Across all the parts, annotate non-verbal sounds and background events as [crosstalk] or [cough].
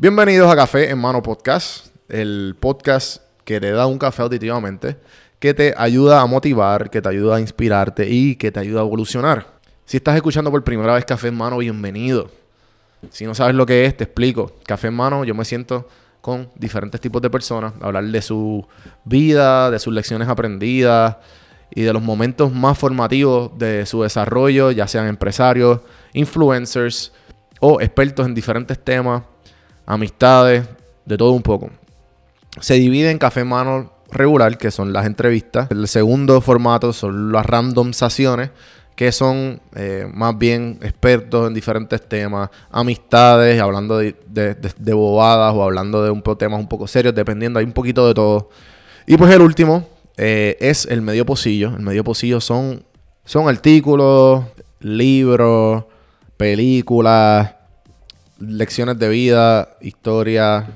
Bienvenidos a Café en Mano Podcast, el podcast que te da un café auditivamente, que te ayuda a motivar, que te ayuda a inspirarte y que te ayuda a evolucionar. Si estás escuchando por primera vez Café en Mano, bienvenido. Si no sabes lo que es, te explico. Café en Mano, yo me siento con diferentes tipos de personas, hablar de su vida, de sus lecciones aprendidas y de los momentos más formativos de su desarrollo, ya sean empresarios, influencers o expertos en diferentes temas, amistades, de todo un poco. Se divide en café mano regular, que son las entrevistas. El segundo formato son las randomizaciones, que son eh, más bien expertos en diferentes temas, amistades, hablando de, de, bobadas o hablando de un, temas un poco serios, dependiendo, hay un poquito de todo. Y pues el último, eh, es el medio pocillo. El medio pocillo son, son artículos, libros, películas, lecciones de vida, historias,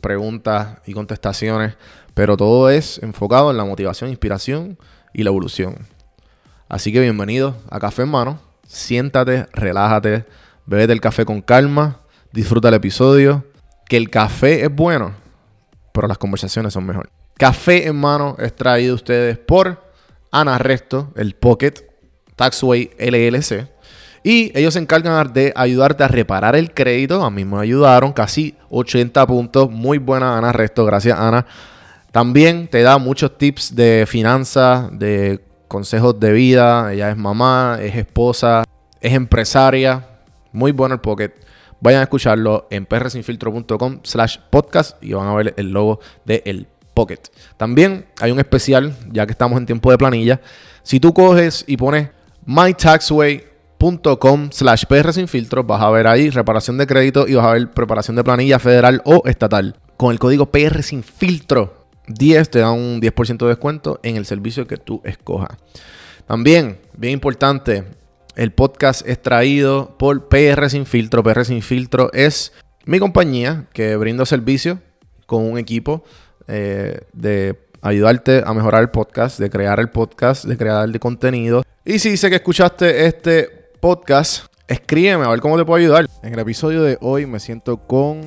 preguntas y contestaciones. Pero todo es enfocado en la motivación, inspiración y la evolución. Así que bienvenido a Café en Mano. Siéntate, relájate, bebete el café con calma, disfruta el episodio. Que el café es bueno, pero las conversaciones son mejores. Café en mano es traído a ustedes por Ana Resto, el Pocket Taxway LLC. Y ellos se encargan de ayudarte a reparar el crédito. A mí me ayudaron casi 80 puntos. Muy buena Ana Resto. Gracias Ana. También te da muchos tips de finanzas, de consejos de vida. Ella es mamá, es esposa, es empresaria. Muy bueno el Pocket. Vayan a escucharlo en prsinfiltro.com slash podcast y van a ver el logo de el Pocket. También hay un especial, ya que estamos en tiempo de planilla. Si tú coges y pones mytaxway.com slash PR sin vas a ver ahí reparación de crédito y vas a ver preparación de planilla federal o estatal. Con el código PR sin filtro 10 te da un 10% de descuento en el servicio que tú escojas. También, bien importante, el podcast es traído por PR Sin Filtro. PR Sin Filtro es mi compañía que brinda servicio con un equipo eh, de ayudarte a mejorar el podcast, de crear el podcast, de crear el contenido. Y si sé que escuchaste este podcast, escríbeme a ver cómo te puedo ayudar. En el episodio de hoy me siento con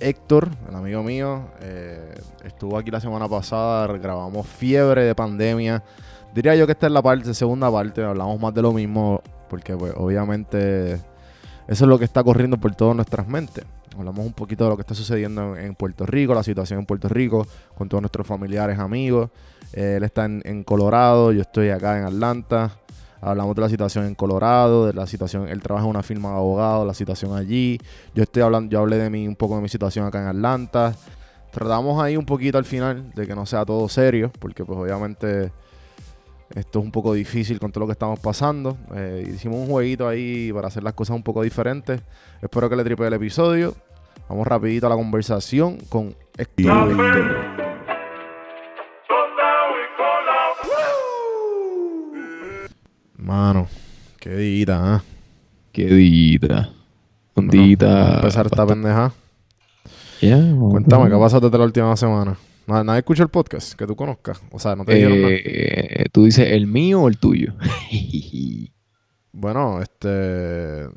Héctor, el amigo mío. Eh, estuvo aquí la semana pasada, grabamos Fiebre de Pandemia. Diría yo que esta es la parte, segunda parte, hablamos más de lo mismo, porque pues, obviamente eso es lo que está corriendo por todas nuestras mentes. Hablamos un poquito de lo que está sucediendo en, Puerto Rico, la situación en Puerto Rico, con todos nuestros familiares, amigos. Eh, él está en, Colorado, yo estoy acá en Atlanta. Hablamos de la situación en Colorado, de la situación, él trabaja en una firma de abogados, la situación allí. Yo estoy hablando, yo hablé de mí un poco de mi situación acá en Atlanta. Tratamos ahí un poquito al final de que no sea todo serio, porque pues obviamente esto es un poco difícil con todo lo que estamos pasando. Eh, hicimos un jueguito ahí para hacer las cosas un poco diferentes. Espero que le tripe el episodio. Vamos rapidito a la conversación con Mano, qué dita, ¿eh? Qué dita. Bueno, empezar esta pendeja. Cuéntame, ¿qué ha pasado desde la última semana? Nadie escucha el podcast que tú conozcas. O sea, no te dijeron nada. Eh, ¿Tú dices el mío o el tuyo? [laughs] bueno, este.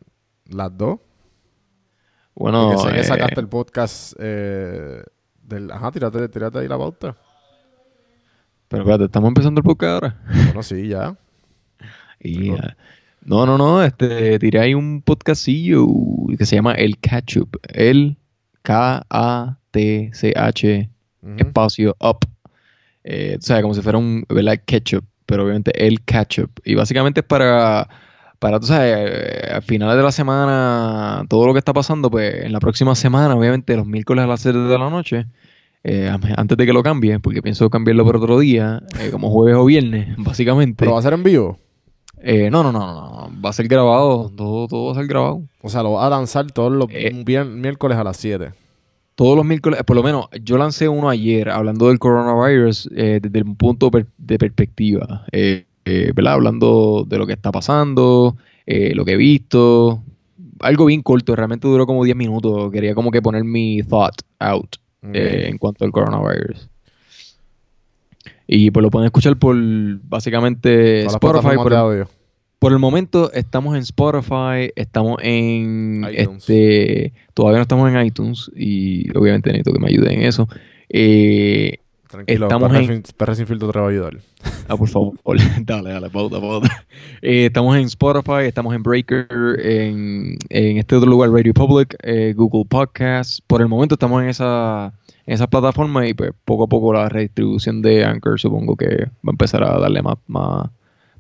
Las dos. Bueno. Porque sé que eh, sacaste el podcast eh, del. Ajá, tírate, tírate ahí la pauta. Pero espérate, ¿estamos empezando el podcast ahora? Bueno, sí, ya. No, no, no. Este, tiré ahí un podcastillo que se llama El Ketchup. El K-A-T-C-H espacio up. Eh, o sea, como si fuera un ¿verdad? ketchup, pero obviamente el ketchup. Y básicamente es para, para, tú sabes, eh, a finales de la semana, todo lo que está pasando, pues en la próxima semana, obviamente los miércoles a las 7 de la noche, eh, antes de que lo cambie, porque pienso cambiarlo por otro día, como jueves o viernes, [laughs] básicamente. ¿Pero va a ser en vivo? No, no, no, no, va a ser grabado, todo, todo va a ser grabado. O sea, lo va a lanzar todos los miércoles a las 7 todos los miércoles, por lo menos yo lancé uno ayer hablando del coronavirus eh, desde un punto de perspectiva, eh, eh, ¿verdad? Hablando de lo que está pasando, lo que he visto, algo bien corto, realmente duró como 10 minutos, quería como que poner mi thought out en cuanto al coronavirus. Y pues lo pueden escuchar por básicamente Spotify, por, audio. Por el momento estamos en Spotify, estamos en este, todavía no estamos en iTunes y obviamente necesito que me ayuden en eso. Eh, Tranquilo, estamos en... sin filtro te va a ayudar. Ah, por favor, [laughs] dale, dale, pauta, pauta. Eh, estamos en Spotify, estamos en Breaker, en, este otro lugar, Radio Public, eh, Google Podcasts. Por el momento estamos en esa, en esa plataforma y pues poco a poco la redistribución de Anchor supongo que va a empezar a darle más, más,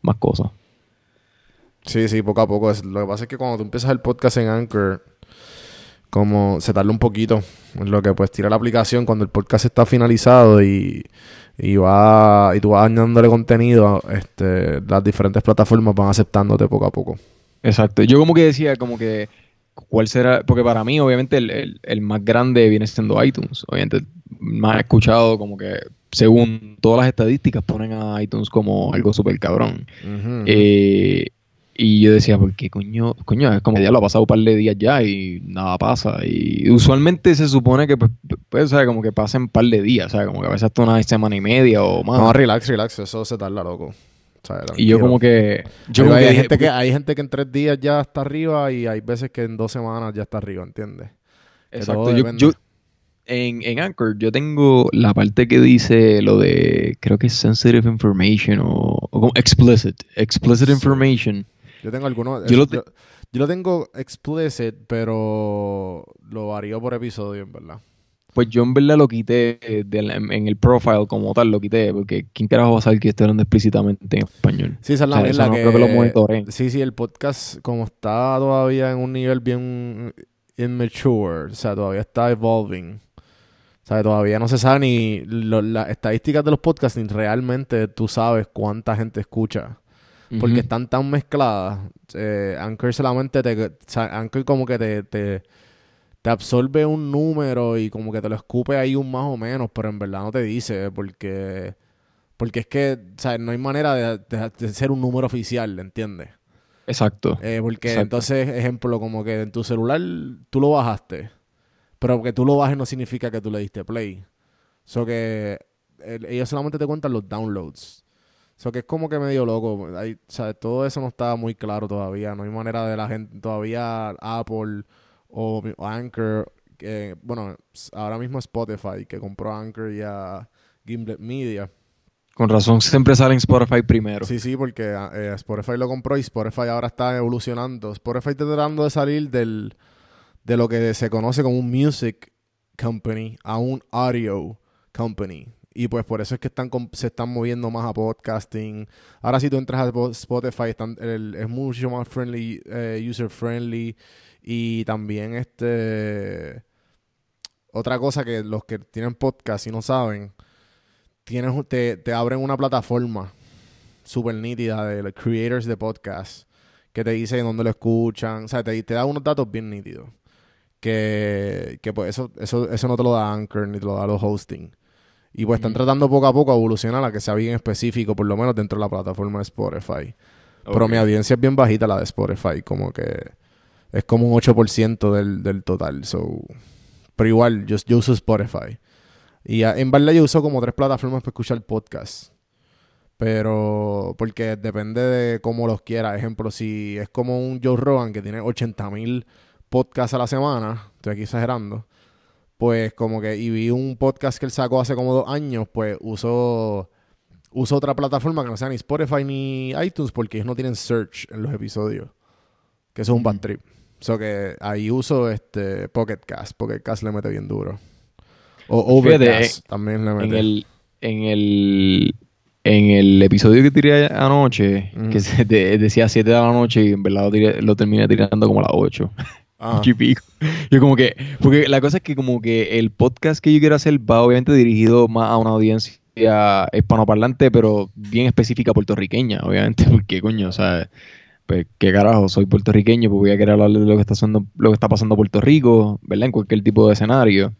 más cosas. Sí, sí, poco a poco. Lo que pasa es que cuando tú empiezas el podcast en Anchor, como se tarda un poquito en lo que pues tira la aplicación cuando el podcast está finalizado y, y va y tú vas añadiéndole contenido, este, las diferentes plataformas van aceptándote poco a poco. Exacto. Yo como que decía, como que, ¿cuál será? Porque para mí, obviamente, el, el, más grande viene siendo iTunes. Obviamente, más escuchado, como que, según todas las estadísticas, ponen a iTunes como algo súper cabrón. eh, y yo decía, ¿por qué coño? Coño, es como que ya lo ha pasado un par de días ya y nada pasa. Y usualmente se supone que, pues, pues o sea, como que pasen un par de días, o sea, como que a veces hasta una semana y media o más. No, relax, relax, eso se tarda loco. y yo como que... Yo hay, gente que hay gente que en tres días ya está arriba y hay veces que en dos semanas ya está arriba, ¿entiendes? Exacto. Yo, en, en Anchor yo tengo la parte que dice lo de, creo que es sensitive information o, como explicit, explicit information. Yo tengo algunos. Yo, lo, tengo explicit, pero lo varío por episodio, en verdad. Pues yo en verdad lo quité en el profile como tal, lo quité, porque ¿quién carajo va a saber que esto explícitamente en español? Sí, esa es la, verdad que, Sí, sí, el podcast como está todavía en un nivel bien immature, o sea, todavía está evolving. O sea, todavía no se sabe ni las estadísticas de los podcasts, ni realmente tú sabes cuánta gente escucha porque están tan mezcladas. Eh, Anchor solamente te. Anchor como que te, te, absorbe un número y como que te lo escupe ahí un más o menos, pero en verdad no te dice, porque. Porque es que, o sea, no hay manera de, ser un número oficial, ¿entiendes? Exacto. Eh, porque entonces, ejemplo, como que en tu celular tú lo bajaste, pero que tú lo bajes no significa que tú le diste play. So que ellos solamente te cuentan los downloads. Eso que es como que medio loco. Hay, o sea, todo eso no está muy claro todavía. No hay manera de la gente, todavía Apple o, Anchor, que, bueno, ahora mismo Spotify, que compró Anchor y a Gimlet Media. Con razón, siempre sale en Spotify primero. Sí, sí, porque eh, Spotify lo compró y Spotify ahora está evolucionando. Spotify está tratando de salir del, de lo que se conoce como un music company a un audio company. Y pues por eso es que están se están moviendo más a podcasting. Ahora si tú entras a Spotify es mucho más friendly, eh, user friendly. Y también este otra cosa que los que tienen podcast y no saben, tienes, te, te abren una plataforma súper nítida de los creators de podcast que te dice dónde lo escuchan. O sea, te, te da unos datos bien nítidos. Que, que pues eso, eso, eso no te lo da Anchor ni te lo da los hosting. Y pues están tratando poco a poco a evolucionar a que sea bien específico, por lo menos dentro de la plataforma de Spotify. Pero mi audiencia es bien bajita la de Spotify, como que es como un 8% del, del total. So, pero igual, yo, yo uso Spotify. Y en verdad yo uso como tres plataformas para escuchar podcast. Pero porque depende de cómo los quiera. Ejemplo, si es como un Joe Rogan que tiene 80.000 podcasts a la semana, estoy aquí exagerando pues como que, y vi un podcast que él sacó hace como dos años, pues usó, usó otra plataforma que no sea ni Spotify ni iTunes porque ellos no tienen search en los episodios. Que eso es un bad trip. So que ahí uso este Pocket Cast. Pocket Cast le mete bien duro. O Overcast también le mete. En el, en el, en el episodio que tiré anoche, que se [laughs] decía 7 de la noche y en verdad lo, lo terminé tirando como a las 8. Ah. Yo como que, porque la cosa es que como que el podcast que yo quiero hacer va obviamente dirigido más a una audiencia hispanoparlante, pero bien específica puertorriqueña, obviamente, [laughs] porque coño, o sea, pues qué carajo, soy puertorriqueño, pues voy a querer hablar de lo que está haciendo, lo que está pasando en Puerto Rico, ¿verdad? En cualquier tipo de escenario.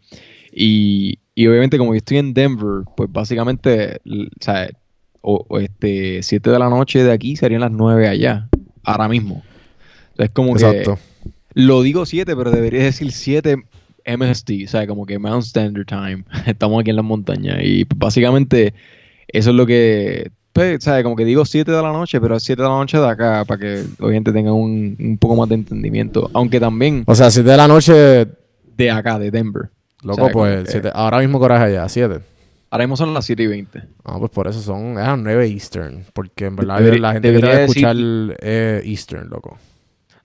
Y, y obviamente como yo estoy en Denver, pues básicamente, o sea, o, este 7 de la noche de aquí serían las 9 allá, ahora mismo. Es como Exacto. Lo digo 7, pero debería decir 7 MST, o sea, como que Mount Standard Time. [laughs] Estamos aquí en la montaña y básicamente eso es lo que, pues, ¿sabes? Como que digo 7 de la noche, pero es 7 de la noche de acá, para que obviamente tengan un, un poco más de entendimiento. Aunque también O sea, 7 de la noche, de acá, de Denver. loco, pues, que- siete- ahora mismo coraje allá, 7. Ahora mismo son las 7 y 20. Ah, pues por eso son, es a las 9 Eastern. Porque en verdad Debería- la gente que te va a debería decir- escuchar es Eastern, loco.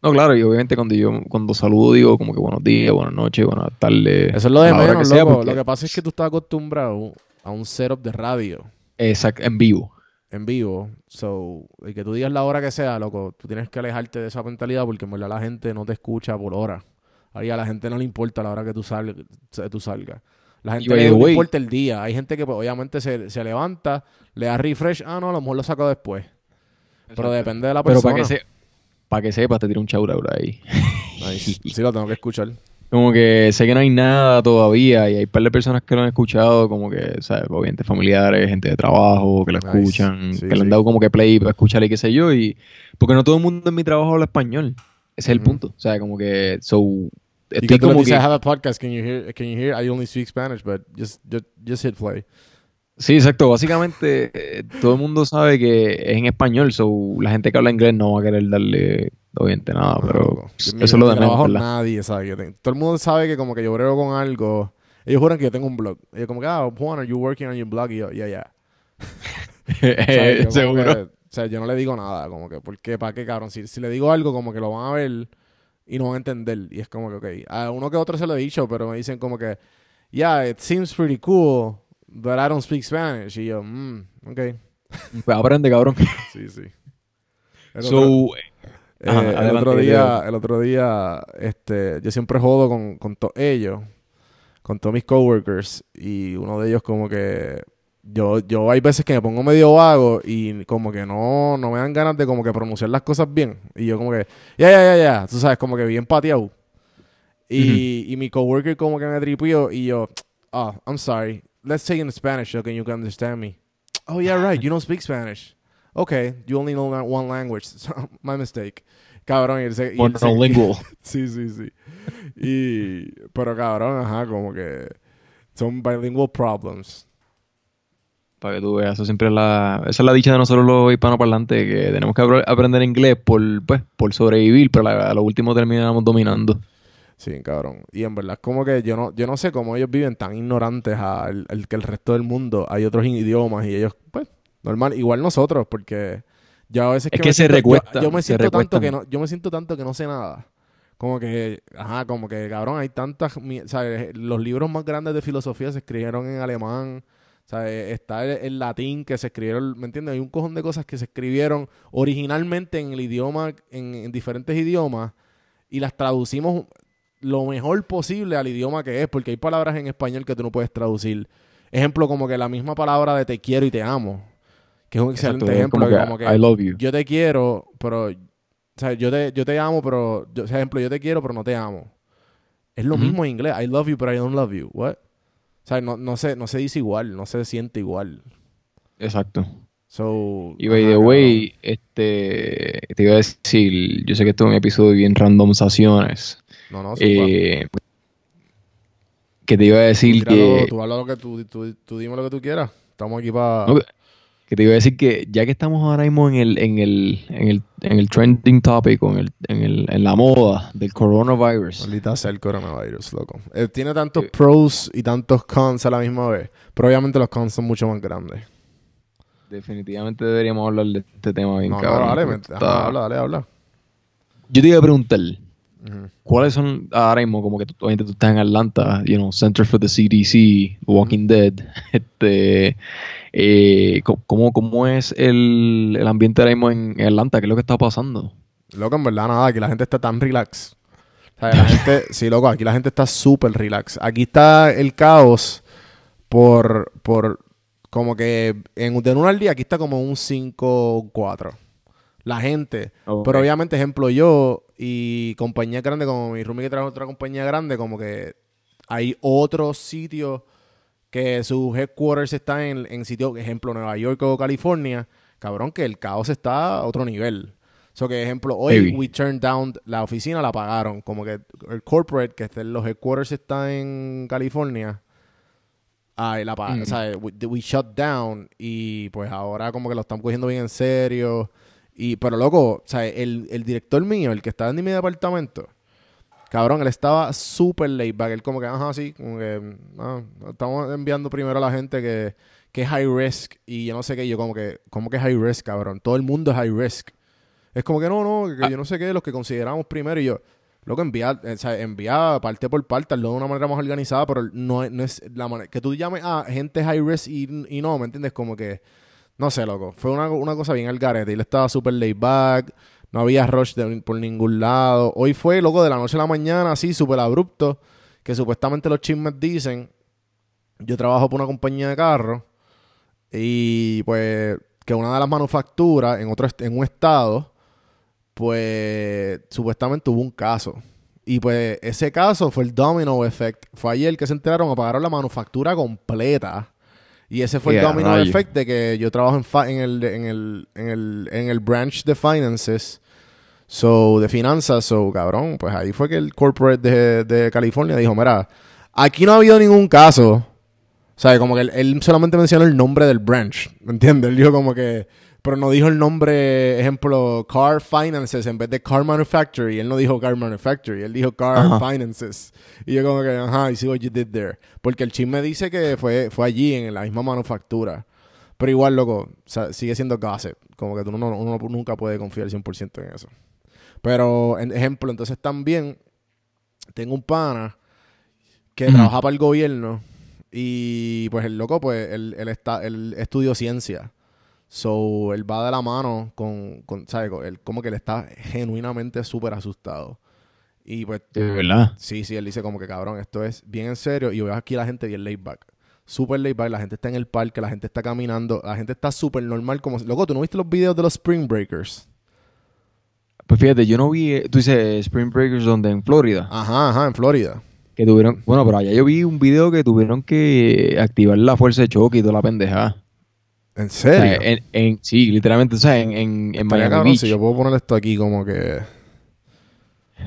No, claro, y obviamente cuando yo cuando saludo digo como que buenos días, buenas noches, buenas tardes. Eso es lo de menos, que sea, loco. porque- Lo que pasa es que tú estás acostumbrado a un setup de radio Exacto, en vivo. en vivo. So, y que tú digas la hora que sea, loco, tú tienes que alejarte de esa mentalidad porque en verdad la gente no te escucha por hora. Ahí a la gente no le importa la hora que tú, sal, tú salgas. La gente le, le importa el día. Hay gente que pues, obviamente se, se levanta, le da refresh. Ah, no, a lo mejor lo saco después. Pero depende de la Pero persona. para que, se, para que sepas, te tiro un out ahí. Nice. Sí, lo tengo que escuchar. Como que sé que no hay nada todavía y hay un par de personas que lo han escuchado, como que, ¿sabes? Obviamente familiares, gente de trabajo que lo Nice. escuchan, Sí, que le sí. han dado como que play para escuchar y qué sé yo. y Porque no todo el mundo en mi trabajo habla español. Ese es el Ujú. punto. O sea, como que, so, estoy le como que... I have a podcast, can you hear, can you hear, I only speak Spanish, but just, just, just hit play. Sí, exacto. Básicamente, eh, todo el mundo sabe que es en español, so la gente que habla inglés no va a querer darle, obviamente, nada, No, pero loco. eso es lo de menos, nadie sabe que tengo. Todo el mundo sabe que como que yo brego con algo. Ellos juran que yo tengo un blog. Ellos como que, ah, Juan, are you working on your blog? Y yo, yeah, yeah. [laughs] Yo Seguro. que- o sea, yo no le digo nada, como que, ¿por qué? ¿Para qué, cabrón? Si, si le digo algo, como que lo van a ver y no van a entender. Y es como que, ok. A uno que otro se lo he dicho, pero me dicen como que, yeah, it seems pretty cool, but I don't speak Spanish. Y yo, mm, ok. [laughs] Pues aprende, cabrón. Sí, sí. El otro- So, Eh, Ajá, el adelante, otro día, el otro día, este, yo siempre jodo con, con todos ellos, con todos mis coworkers, y uno de ellos como que yo, yo hay veces que me pongo medio vago y como que no, no me dan ganas de como que pronunciar las cosas bien. Y yo como que, ya, ya, ya, ya, tú sabes, como que bien pateado. Y, y mi coworker como que me tripió y yo, oh, I'm sorry, let's say in Spanish so can you can understand me. Oh yeah, right, you don't speak Spanish. Okay, you only know that one language. [laughs] My mistake. Cabrón, y se- se- monolingual. [laughs] Sí, sí, sí. Y, pero cabrón, ajá, como que son bilingual problems. Para que tú veas, eso siempre es la, esa es la dicha de nosotros los hispanoparlantes, que tenemos que apre- aprender inglés por, pues, por sobrevivir, pero a lo último terminamos dominando. Sí, cabrón. Y en verdad, como que yo no, yo no sé cómo ellos viven tan ignorantes al al que el resto del mundo. Hay otros idiomas y ellos, pues, normal, igual nosotros, porque yo a veces Es que, que me se siento, yo- me siento tanto que no, yo me siento tanto que no sé nada. Como que, ajá, como que, cabrón, hay tantas, ¿sabes? Los libros más grandes de filosofía se escribieron en alemán. ¿sabes? Está el, el latín que se escribieron, ¿me entiendes? Hay un cojón de cosas que se escribieron originalmente en el idioma, en, en diferentes idiomas, y las traducimos lo mejor posible al idioma que es, porque hay palabras en español que tú no puedes traducir. Ejemplo, como que la misma palabra de te quiero y te amo, que es un excelente Exacto, ejemplo. como que que, como que I love you. yo te quiero, pero. O sea, yo te, yo te amo, pero. Yo, o sea, ejemplo, yo te quiero, pero no te amo. Es lo mismo en inglés. I love you, but I don't love you. What? O sea, no, no, se, no se dice igual, no se siente igual. Exacto. So. Y by the way, este, te iba a decir, yo sé que esto es un episodio bien randomizaciones. No, no. Eh, que te iba a decir que, tú habla lo que tú, tú, tú dime lo que tú quieras. Estamos aquí para. No, que te iba a decir que ya que estamos ahora mismo en el, en el, en el, en el trending topic, en, el, en, el, en la moda del coronavirus. Maldita sea el coronavirus, loco. Eh, tiene tantos Eh. pros y tantos cons a la misma vez. Pero obviamente los cons son mucho más grandes. Definitivamente deberíamos hablar de este tema bien No, no, cabrón, dale, porque me- está- ajá, habla, dale, habla. Yo te iba a preguntar, ¿cuáles son ahora mismo como que tú, obviamente tú estás en Atlanta, you know, Center for the CDC, Walking Dead, [laughs] este, eh, ¿cómo, cómo es el, el ambiente ahora mismo en Atlanta? ¿Qué es lo que está pasando? Loco, en verdad, nada, aquí la gente está tan relax. O sea, la gente, [laughs] sí, loco, aquí la gente está súper relax. Aquí está el caos por, por como que en, de 1 al día, aquí está como un 5-4. La gente. Pero obviamente, ejemplo, yo y compañía grande, como mi roomie que trabaja en otra compañía grande, como que hay otros sitios que sus headquarters están en, en sitios, ejemplo, Nueva York o California, cabrón, que el caos está a otro nivel. So que, ejemplo, hoy Heavy. we turned down, la oficina la pagaron, como que el corporate, que está en los headquarters está en California, la pa- o sea, we, we shut down y pues ahora como que lo están cogiendo bien en serio. Y, pero loco, o sea, el, el director mío, el que estaba en mi departamento, cabrón, él estaba súper laid back. Él como que, ajá, sí, como que, ah, estamos enviando primero a la gente que, que es high risk y yo no sé qué. Y yo como que, ¿cómo que high risk, cabrón? Todo el mundo es high risk. Es como que no, no, que Ah. yo no sé qué, los que consideramos primero. Y yo, Loco, envía, o sea, envía parte por parte, hazlo de una manera más organizada, pero no, es- no es la manera. Que tú llames a gente high risk y, y no, ¿me entiendes? Como que. No sé, loco. Fue una, una cosa bien al garete. Él estaba súper laid back. No había rush de- por ningún lado. Hoy fue, loco, de la noche a la mañana, así, súper abrupto. Que supuestamente los chismes dicen. Yo trabajo por una compañía de carros. Y pues, que una de las manufacturas en, otro, en un estado pues supuestamente hubo un caso. Y pues ese caso fue el domino effect. Fue ayer que se enteraron, apagaron la manufactura completa. Y ese fue el domino rayo. effect de que yo trabajo en, fa- en, el, en, el, en, el, en el branch de finances. So, de finanzas, so, cabrón, pues ahí fue que el corporate de, de California dijo, mira, aquí no ha habido ningún caso. O sea, como que él, él solamente mencionó el nombre del branch, ¿me entiendes? Él dijo como que, pero no dijo el nombre, ejemplo, Car Finances en vez de Car Manufacturing. Él no dijo Car Manufacturing, él dijo Car Ajá. Finances. Y yo como que, ajá, I see what you did there. Porque el chisme dice que fue, fue allí, en la misma manufactura. Pero igual, loco, o sea, sigue siendo gossip. Como que tú no, uno nunca puede confiar 100% en eso. Pero, en ejemplo, entonces también tengo un pana que Ujú. trabaja para el gobierno y pues el loco, pues él, él, está, él estudió ciencia. So, él va de la mano con, con ¿sabes? Con- Él como que él está genuinamente súper asustado. Y pues, De verdad. sí, sí, él dice como que cabrón, esto es bien en serio. Y veo aquí la gente bien laid back. Súper laid back, la gente está en el parque, la gente está caminando, la gente está súper normal. como Loco, ¿tú no viste los videos de los Spring Breakers? Pues fíjate, yo no vi, eh, tú dices Spring Breakers donde en Florida, Ajá, ajá, en Florida. que tuvieron, bueno, pero allá yo vi un video que tuvieron que activar la fuerza de choque y toda la pendejada. ¿En O sea, serio? en, en- sí, literalmente, o sea, en, en, en Miami cabrón Beach. si yo puedo poner esto aquí como que...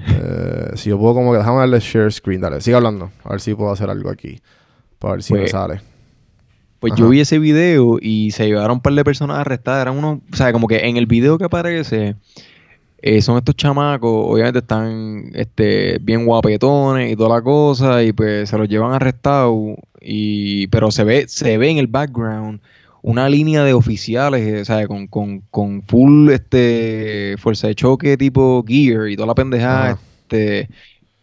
eh, si yo puedo como que... Déjame darle share screen. Dale, sigue hablando. A ver si puedo hacer algo aquí. Para ver si me Pues, sale. Pues Ajá. yo vi ese video y se llevaron un par de personas arrestadas. Eran unos, o sea, como que en el video que aparece, eh, son estos chamacos, obviamente están este, bien guapetones y toda la cosa, y pues se los llevan arrestados. Y, pero se ve, se ve en el background una línea de oficiales, eh, o sea, con, con, con full este fuerza de choque tipo gear y toda la pendejada, Ajá. este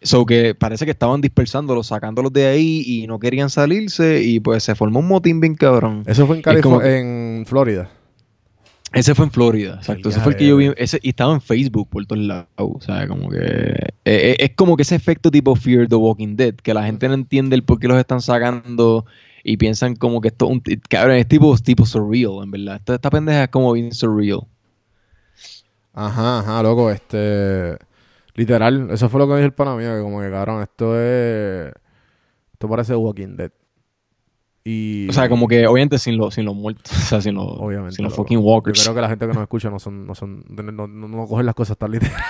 So que parece que estaban dispersándolos, sacándolos de ahí y no querían salirse y pues se formó un motín bien cabrón. Eso fue en California, en Florida. Ese fue en Florida, exacto. Ese fue el que yo vi. Ese, y estaba en Facebook por todos lados. O sea, como que. eh, eh, es como que ese efecto tipo Fear the Walking Dead, que la gente no entiende el por qué los están sacando y piensan como que esto. Un, cabrón, es tipo, tipo surreal, en verdad. Esta, esta pendeja es como bien surreal. Ajá, ajá, loco. Este... Literal, eso fue lo que me dijo el pana mío. Que como que, cabrón, esto es... Esto parece Walking Dead. Y... O sea, como que obviamente sin los, sin los muertos. [laughs] O sea, sin los, Obviamente. sin los fucking Yo walkers. creo que la gente que nos escucha no son... No, son, no, no- no cogen las cosas tan literal. [laughs]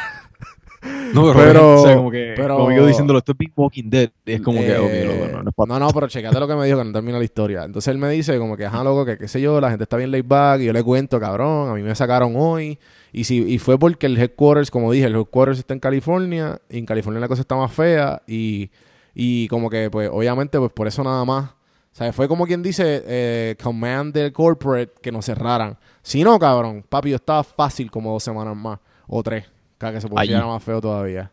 No, pero, Pero- o sea, como que pero- como yo diciéndolo, esto es Big Walking Dead. Es como que, ok, Eh, loco, no, no es pa- no, no, pero checate lo que me dijo que no termina la historia. Entonces él me dice como que, ajá, loco, que qué sé yo, la gente está bien laid back y yo le cuento, cabrón, a mí me sacaron hoy. Y si y fue porque el headquarters, como dije, el headquarters está en California y en California la cosa está más fea y, y como que, pues, obviamente, pues por eso nada más. O sea, fue como quien dice, eh, command del corporate que nos cerraran. Si no, cabrón, papi, yo estaba fácil como dos semanas más o tres, cada que se pusiera más feo todavía.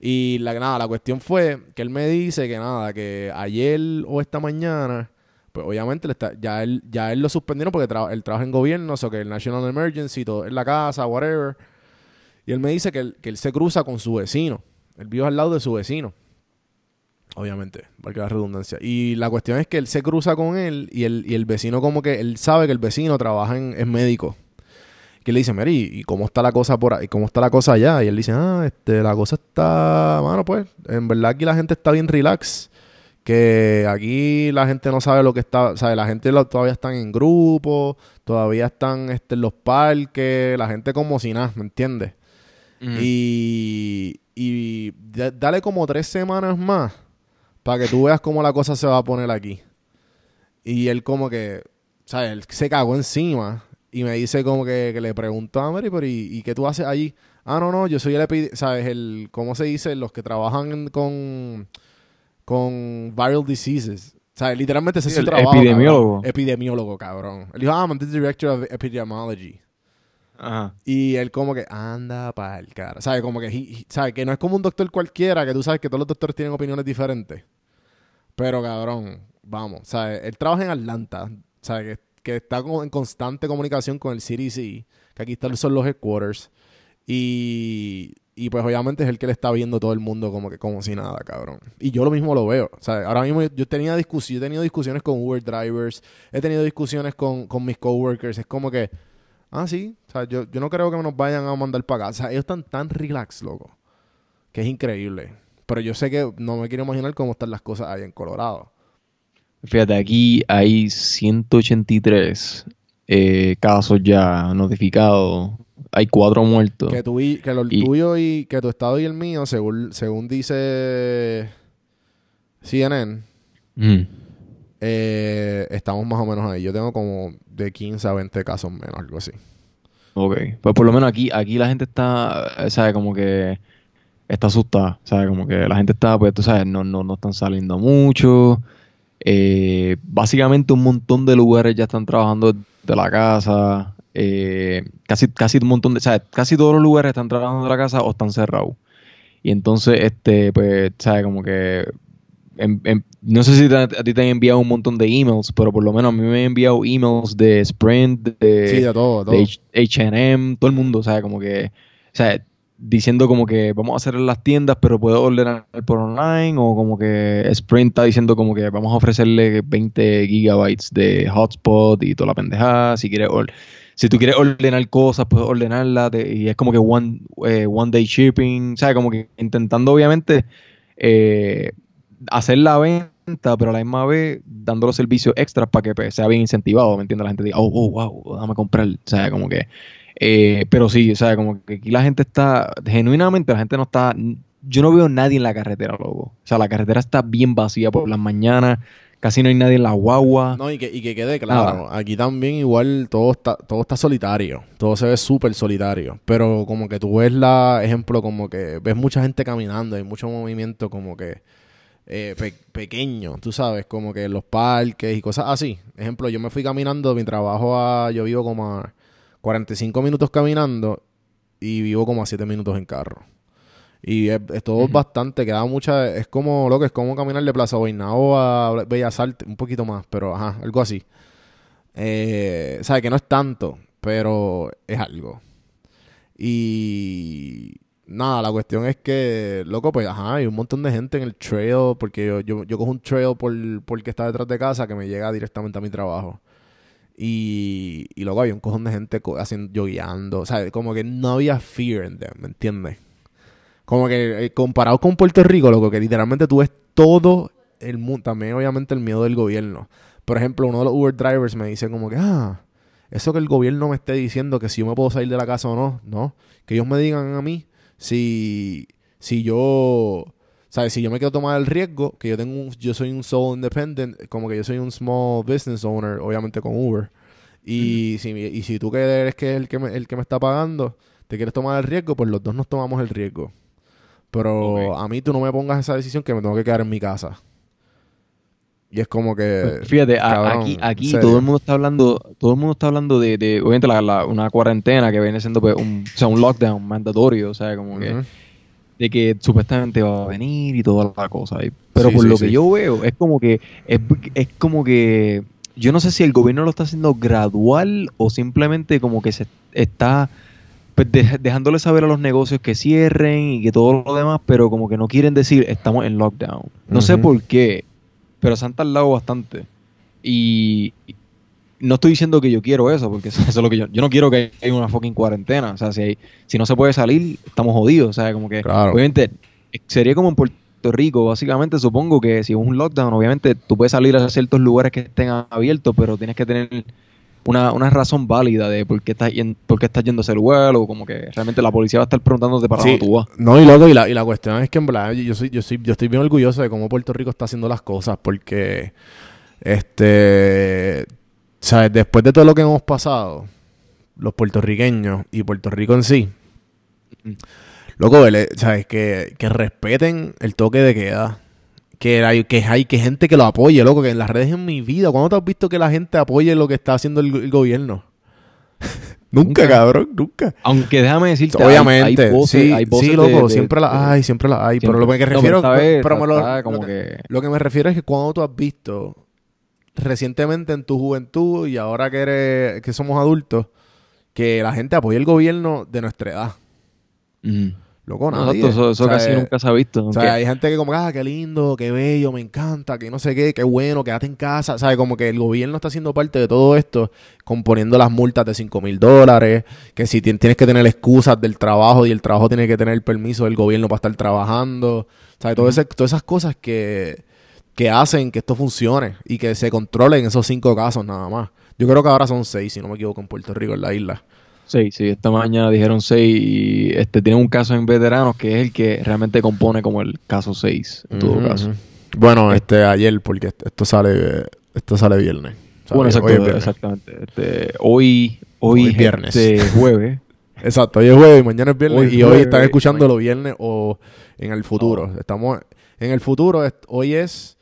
Y la, nada, la cuestión fue que él me dice que nada, que ayer o esta mañana, pues obviamente está, ya, él, ya él lo suspendieron porque tra- él trabaja en gobierno, o sea, que el National Emergency, todo en la casa, whatever. Y él me dice que él, que él se cruza con su vecino. Él vive al lado de su vecino. Obviamente, porque la redundancia. Y la cuestión es que él se cruza con él y el, y el vecino como que él sabe que el vecino trabaja en, es médico. Que le dice, Mary, ¿y cómo está la cosa por ahí? ¿Cómo está la cosa allá? Y él dice, ah, este, la cosa está, mano, pues, en verdad aquí la gente está bien relax. Que aquí la gente no sabe lo que está, sabe, la gente todavía están en grupo, todavía están este, en los parques, la gente como si nada, ¿me entiendes? Y, y da- dale como tres semanas más para que tú veas cómo la cosa se va a poner aquí. Y él como que, ¿sabes? Él se cagó encima y me dice como que, le preguntó a Mary, pero ¿y, qué tú haces allí? Ah, no, no, yo soy el, ¿sabes? El, ¿cómo se dice? Los que trabajan con, con viral diseases. O sea, literalmente ese es su trabajo. Epidemiólogo. Epidemiólogo, cabrón. Él dijo, ah, I'm the director of epidemiology. Ajá. Y él como que anda pa'l cara. ¿Sabes? Como que, ¿sabes? Que no es como un doctor cualquiera, que tú sabes que todos los doctores tienen opiniones diferentes. Pero, cabrón, vamos. ¿Sabes? Él trabaja en Atlanta. ¿Sabes? Que, está en constante comunicación con el CDC. Que aquí son los headquarters. Y, y pues obviamente es el que le está viendo todo el mundo como que como si nada, cabrón. Y yo lo mismo lo veo. O sea, ahora mismo yo tenía discusiones, he tenido discusiones con Uber drivers, he tenido discusiones con, con mis coworkers. Es como que, ah, sí, o sea, yo, yo no creo que nos vayan a mandar para acá. O sea, ellos están tan relax, loco, que es increíble. Pero yo sé que no me quiero imaginar cómo están las cosas ahí en Colorado. Fíjate, aquí hay 183 eh, casos ya notificados hay cuatro muertos. Que, tu, que lo tuyo y que tu estado y el mío, según, según dice CNN, mm. eh, estamos más o menos ahí. Yo tengo como de 15 a 20 casos menos, algo así. Ok, pues por lo menos aquí, aquí la gente está, eh, ¿sabes? Como que está asustada, ¿sabes? Como que la gente está, pues tú sabes, no, no, no están saliendo mucho. Eh, básicamente un montón de lugares ya están trabajando de la casa. Eh, casi, casi un montón de, o casi todos los lugares están trabajando de la casa o están cerrados. Y entonces, este, pues, ¿sabes? Como que, no sé si a ti te han enviado un montón de emails, pero por lo menos a mí me han enviado emails de Sprint, de, H&M, todo el mundo, ¿sabes? Como que, o sea, diciendo como que vamos a hacer en las tiendas, pero puedo ordenar por online, o como que Sprint está diciendo como que vamos a ofrecerle 20 gigabytes de hotspot y toda la pendejada, si quieres si tú quieres ordenar cosas, puedes ordenarlas y es como que one, eh, one day shipping, ¿sabes? Como que intentando obviamente eh, hacer la venta, pero a la misma vez dando los servicios extras para que pues, sea bien incentivado, ¿me entiendes? La gente diga, oh, oh, wow, déjame comprar, sea, como que... Eh, pero sí, o sea, como que aquí la gente está, genuinamente la gente no está, yo no veo nadie en la carretera, loco. O sea, la carretera está bien vacía por las mañanas casi no hay nadie en la guagua. No, y que, y que quede claro, aquí también igual todo está, todo está solitario, todo se ve súper solitario, pero como que tú ves la, ejemplo, como que ves mucha gente caminando, hay mucho movimiento como que eh, pequeño, tú sabes, como que en los parques y cosas así. Ejemplo, yo me fui caminando de mi trabajo a, yo vivo como a 45 minutos caminando y vivo como a 7 minutos en carro. Y es, todo bastante, queda mucha, es como lo que es como caminar de Plaza Boinao a Bellas Artes, un poquito más, pero ajá, algo así. Eh, sabe que no es tanto, pero es algo. Y nada, la cuestión es que, loco, pues ajá, hay un montón de gente en el trail, porque yo, yo, yo cojo un trail por, porque está detrás de casa que me llega directamente a mi trabajo. Y, y luego había un cojón de gente haciendo, yo guiando, o sea, como que no había fear en them, ¿me entiendes? Como que eh, comparado con Puerto Rico, loco, que literalmente tú ves todo el mundo, también obviamente el miedo del gobierno. Por ejemplo, uno de los Uber drivers me dice como que, ah, eso que el gobierno me esté diciendo que si yo me puedo salir de la casa o no, no. Que ellos me digan a mí si, si yo, ¿sabes? Si yo me quiero tomar el riesgo, que yo tengo un, yo soy un sole independent, como que yo soy un small business owner, obviamente con Uber. Y, si, y si tú que eres que el que, me, el que me está pagando, te quieres tomar el riesgo, pues los dos nos tomamos el riesgo. Pero a mí tú no me pongas esa decisión que me tengo que quedar en mi casa. Y es como que. Pues, fíjate, aquí, aquí todo el mundo está hablando, todo el mundo está hablando de, de obviamente, una cuarentena que viene siendo pues, un, o sea, un lockdown mandatorio, o sea, como que. De que supuestamente va a venir y toda la cosa. Pero por lo que yo veo, es como que. Es, es como que. Yo no sé si el gobierno lo está haciendo gradual o simplemente como que se está pues dejándole saber a los negocios que cierren y que todo lo demás, pero como que no quieren decir estamos en lockdown. No sé por qué, pero se han tardado bastante. Y no estoy diciendo que yo quiero eso, porque [laughs] eso es lo que yo, yo no quiero que haya una fucking cuarentena. O sea, si, si no se puede salir, estamos jodidos. O sea, como que, obviamente, sería como en Puerto Rico, básicamente supongo que si es un lockdown, obviamente tú puedes salir a ciertos lugares que estén abiertos, pero tienes que tener una, una razón válida de por qué estás por qué estás yendo a ese lugar o como que realmente la policía va a estar preguntándote para dónde tú vas. No, y loco, y la, y la cuestión es que en verdad yo soy, yo soy, yo estoy bien orgulloso de cómo Puerto Rico está haciendo las cosas porque Este, ¿sabes? Después de todo lo que hemos pasado, los puertorriqueños y Puerto Rico en sí, loco, ¿sabes? Que, que respeten el toque de queda. Que hay, que hay que gente que lo apoye, loco, que en las redes en mi vida, ¿cuándo te has visto que la gente apoye lo que está haciendo el gobierno? [laughs] Nunca, cabrón, nunca. Aunque déjame decirte, obviamente, hay, sí, sí, loco, siempre la hay, siempre la hay. Pero lo que me refiero, lo, que me refiero es que cuando tú has visto recientemente en tu juventud y ahora que eres, que somos adultos, que la gente apoya el gobierno de nuestra edad. Loco, nadie. eso, casi eh, nunca se ha visto. O sea, hay gente que como, ah, qué lindo, qué bello, me encanta, que no sé qué, qué bueno, quédate en casa. ¿Sabes? Como que el gobierno está haciendo parte de todo esto, componiendo las multas de 5 mil dólares, que si tienes que tener excusas del trabajo y el trabajo tiene que tener el permiso del gobierno para estar trabajando. ¿Sabes? todas esas cosas que, que hacen que esto funcione y que se controlen esos cinco casos nada más. Yo creo que ahora son seis, si no me equivoco, en Puerto Rico, en la isla. Sí, sí, esta mañana dijeron seis y este tiene un caso en veteranos que es el que realmente compone como el caso 6 en todo caso. Bueno, este ayer porque esto sale esto sale viernes. bueno, exactamente. Este, hoy hoy, es viernes. Este jueves. [laughs] Exacto, hoy es jueves, mañana es viernes y hoy están escuchando los viernes o en el futuro. Estamos en el futuro, hoy es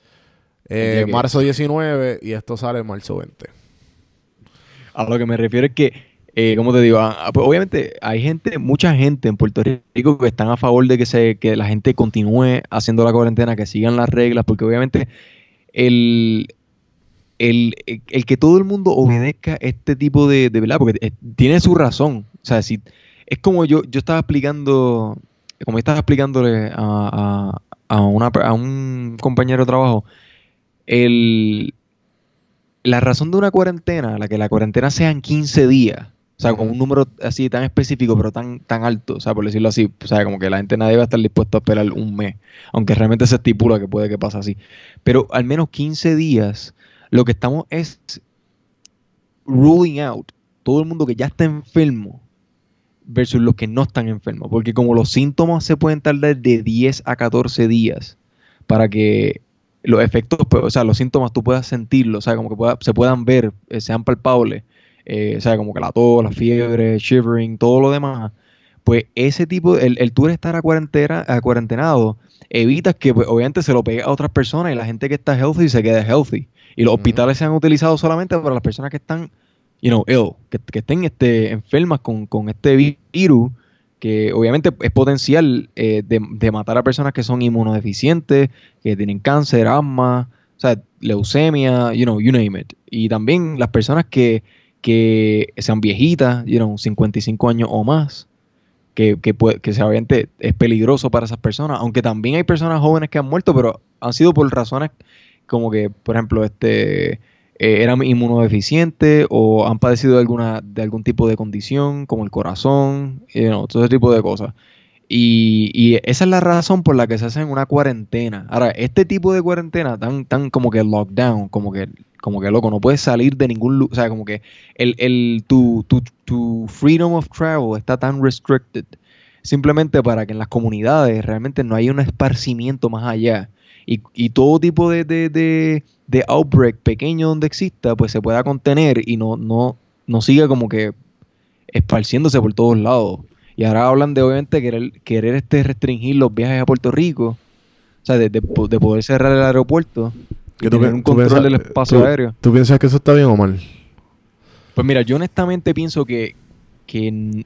eh, marzo 19 y esto sale marzo 20. A lo que me refiero es que eh, como te digo, ah, ah, pues, obviamente hay gente, mucha gente en Puerto Rico que están a favor de que, se, que la gente continúe haciendo la cuarentena, que sigan las reglas, porque obviamente el, el, que todo el mundo obedezca este tipo de, de verdad, porque tiene su razón. O sea, si, es como yo, yo estaba explicando, como estaba explicándole a, a, una, a un compañero de trabajo, el, la razón de una cuarentena, la que la cuarentena sean 15 días, o sea, con un número así tan específico, pero tan, tan alto, o sea, por decirlo así, o sea, como que la gente nadie va a estar dispuesto a esperar un mes, aunque realmente se estipula que puede que pase así. Pero al menos 15 días, lo que estamos es ruling out todo el mundo que ya está enfermo versus los que no están enfermos, porque como los síntomas se pueden tardar de 10 a 14 días para que los efectos, pues, o sea, los síntomas tú puedas sentirlos, o sea, como que se puedan ver, eh, sean palpables eh, o sea, como que la tos, la fiebre, shivering, todo lo demás, pues ese tipo, el, el tú estar a, cuarentena, a cuarentenado, evitas que pues, obviamente se lo pegue a otras personas y la gente que está healthy se quede healthy. Y los hospitales se han utilizado solamente para las personas que están, you know, ill, que, estén este, enfermas con, este virus, que obviamente es potencial eh, de, de, matar a personas que son inmunodeficientes, que tienen cáncer, asma, o sea, leucemia, you know, you name it. Y también las personas que que sean viejitas, you know, 55 años o más, que, que, que obviamente es peligroso para esas personas, aunque también hay personas jóvenes que han muerto, pero han sido por razones como que, por ejemplo, este eh, eran inmunodeficientes o han padecido de, alguna, de algún tipo de condición, como el corazón, you know, todo ese tipo de cosas. Y, esa es la razón por la que se hacen una cuarentena. Ahora, este tipo de cuarentena tan, tan como que lockdown, como que como que loco, no puedes salir de ningún lugar. O sea, como que el, el, tu, tu, tu freedom of travel está tan restricted. Simplemente para que en las comunidades realmente no haya un esparcimiento más allá. Y, y todo tipo de, de, outbreak pequeño donde exista, pues se pueda contener y no, no, no siga como que esparciéndose por todos lados. Y ahora hablan de obviamente querer, querer este restringir los viajes a Puerto Rico. O sea, de, de poder cerrar el aeropuerto que tú, un control del espacio aéreo. ¿Tú piensas que eso está bien o mal? Pues mira, yo honestamente pienso que, que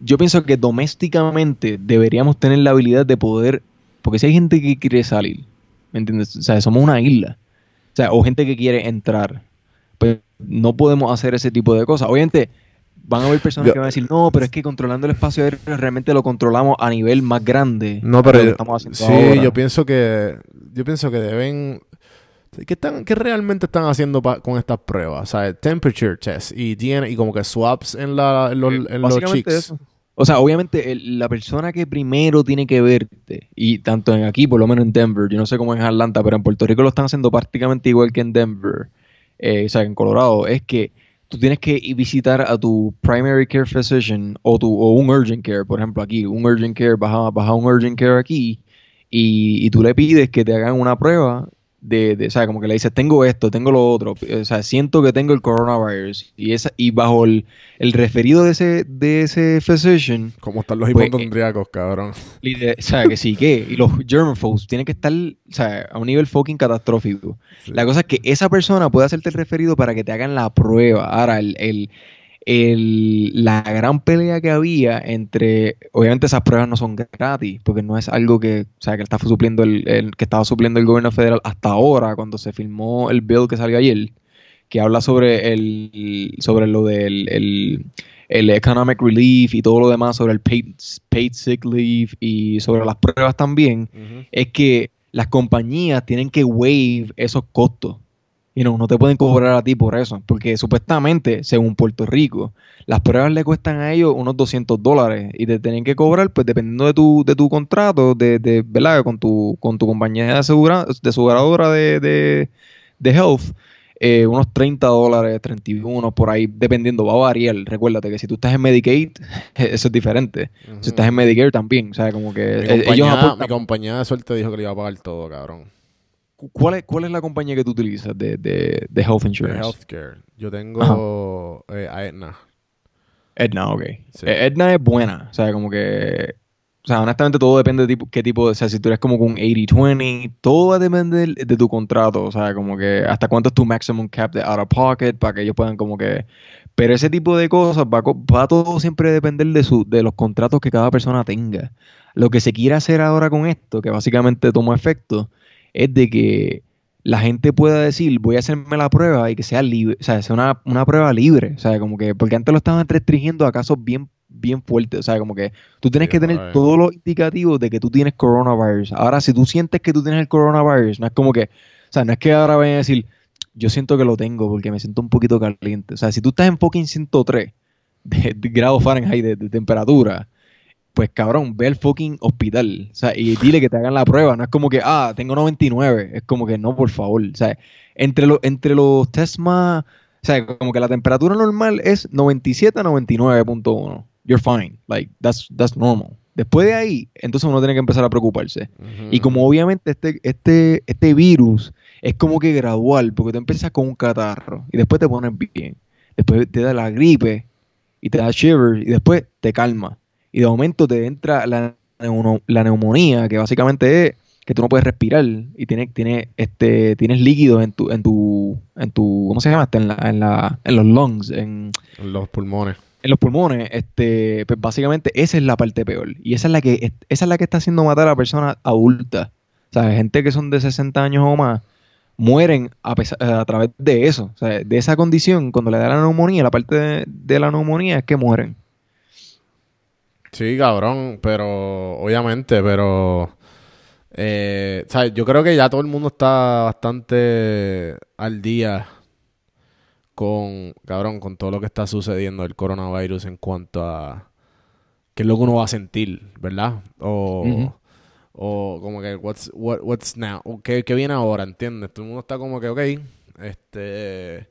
yo pienso que domésticamente deberíamos tener la habilidad de poder, porque si hay gente que quiere salir, ¿me entiendes? O sea, somos una isla, sea, o gente que quiere entrar, pues no podemos hacer ese tipo de cosas. Obviamente van a haber personas que van a decir, no, pero es que controlando el espacio aéreo realmente lo controlamos a nivel más grande. No, pero sí, yo pienso que yo pienso que deben ¿Qué, están, ¿Qué realmente están haciendo con estas pruebas? O sea, temperature test y, tiene, y como que swaps en, la, en los, en chicks. O sea, obviamente la persona que primero tiene que verte, y tanto en aquí, por lo menos en Denver, yo no sé cómo es en Atlanta, pero en Puerto Rico lo están haciendo prácticamente igual que en Denver, eh, o sea, en Colorado, es que tú tienes que visitar a tu primary care physician o, tu, o un urgent care, por ejemplo, aquí, un urgent care, baja, baja un urgent care aquí, y, y tú le pides que te hagan una prueba de, de, o sea, como que le dices, tengo esto, tengo lo otro, o sea, siento que tengo el coronavirus y esa y bajo el, el referido de ese de ese physician, ¿Cómo están los pues, hipocondríacos, cabrón? o sea, que sí, que y los germaphobes tienen que estar, o sea, a un nivel fucking catastrófico. La cosa es que esa persona puede hacerte el referido para que te hagan la prueba. Ahora, el, el el, la gran pelea que había entre, obviamente esas pruebas no son gratis, porque no es algo que, o sea, que está supliendo el, que estaba supliendo el gobierno federal hasta ahora, cuando se firmó el bill que salió ayer, que habla sobre el, sobre lo del el, economic relief y todo lo demás, sobre el paid, sick leave y sobre las pruebas también, es que las compañías tienen que waive esos costos y no, no te pueden cobrar a ti por eso, porque supuestamente, según Puerto Rico, las pruebas le cuestan a ellos unos 200 dólares y te tienen que cobrar, pues dependiendo de tu, de tu contrato, de, de, ¿verdad? Con tu, con tu compañía de, asegura, de aseguradora de, de, de health, eh, unos 30 dólares, 31, por ahí, dependiendo, va a variar. Recuérdate que si tú estás en Medicaid, [laughs] eso es diferente. Si estás en Medicare también, o sea, como que mi eh, compañía, mi compañía de suerte dijo que le iba a pagar todo, cabrón. ¿Cuál es, ¿Cuál es la compañía que tú utilizas de, de, de health insurance? De healthcare. Yo tengo eh, a Aetna. Aetna, ok. Eh, Aetna es buena. O sea, como que. O sea, honestamente todo depende de tipo, qué tipo de. O sea, si tú eres como con 80-20, todo va a depender de, tu contrato. O sea, como que hasta cuánto es tu maximum cap de out of pocket para que ellos puedan como que. Pero ese tipo de cosas va, va todo siempre a depender de, su, de los contratos que cada persona tenga. Lo que se quiere hacer ahora con esto, que básicamente tomó efecto, es de que la gente pueda decir, voy a hacerme la prueba y que sea libre, o sea, sea una, una prueba libre, o sea, como que, porque antes lo estaban restringiendo a casos bien, bien fuertes, o sea, como que tú tienes que tener todos los indicativos de que tú tienes coronavirus. Ahora, si tú sientes que tú tienes el coronavirus, no es como que, o sea, no es que ahora vayan a decir, yo siento que lo tengo porque me siento un poquito caliente. O sea, si tú estás en fucking 103 de, grados Fahrenheit de temperatura, pues cabrón, ve al fucking hospital. O sea, y dile que te hagan la prueba. No es como que, ah, tengo 99. Es como que no, por favor. O sea, entre, los entre los test más. O sea, como que la temperatura normal es 97 a 99.1. You're fine. Like, that's, that's normal. Después de ahí, entonces uno tiene que empezar a preocuparse. Y como obviamente este, este, este virus es como que gradual, porque tú empiezas con un catarro y después te pones bien. Después te da la gripe y te da shiver y después te calma y de momento te entra la, la neumonía, que básicamente es que tú no puedes respirar y tienes, tiene, este, tienes líquidos en tu, en tu, en tu, ¿cómo se llama? En, la, en, la, en los lungs, en, los pulmones. En los pulmones, este, pues básicamente esa es la parte peor. Y esa es la que, esa es la que está haciendo matar a personas adultas. O sea, gente que son de 60 años o más, mueren a, a través de eso. O sea, de esa condición, cuando le da la neumonía, la parte de, de la neumonía es que mueren. Sí, cabrón, pero obviamente, pero... Eh, ¿sabes? Yo creo que ya todo el mundo está bastante al día con, cabrón, con todo lo que está sucediendo el coronavirus en cuanto a qué es lo que uno va a sentir, ¿verdad? O, o como que, what's, what, what's now? ¿Qué, ¿Qué viene ahora? ¿Entiendes? Todo el mundo está como que, ok, este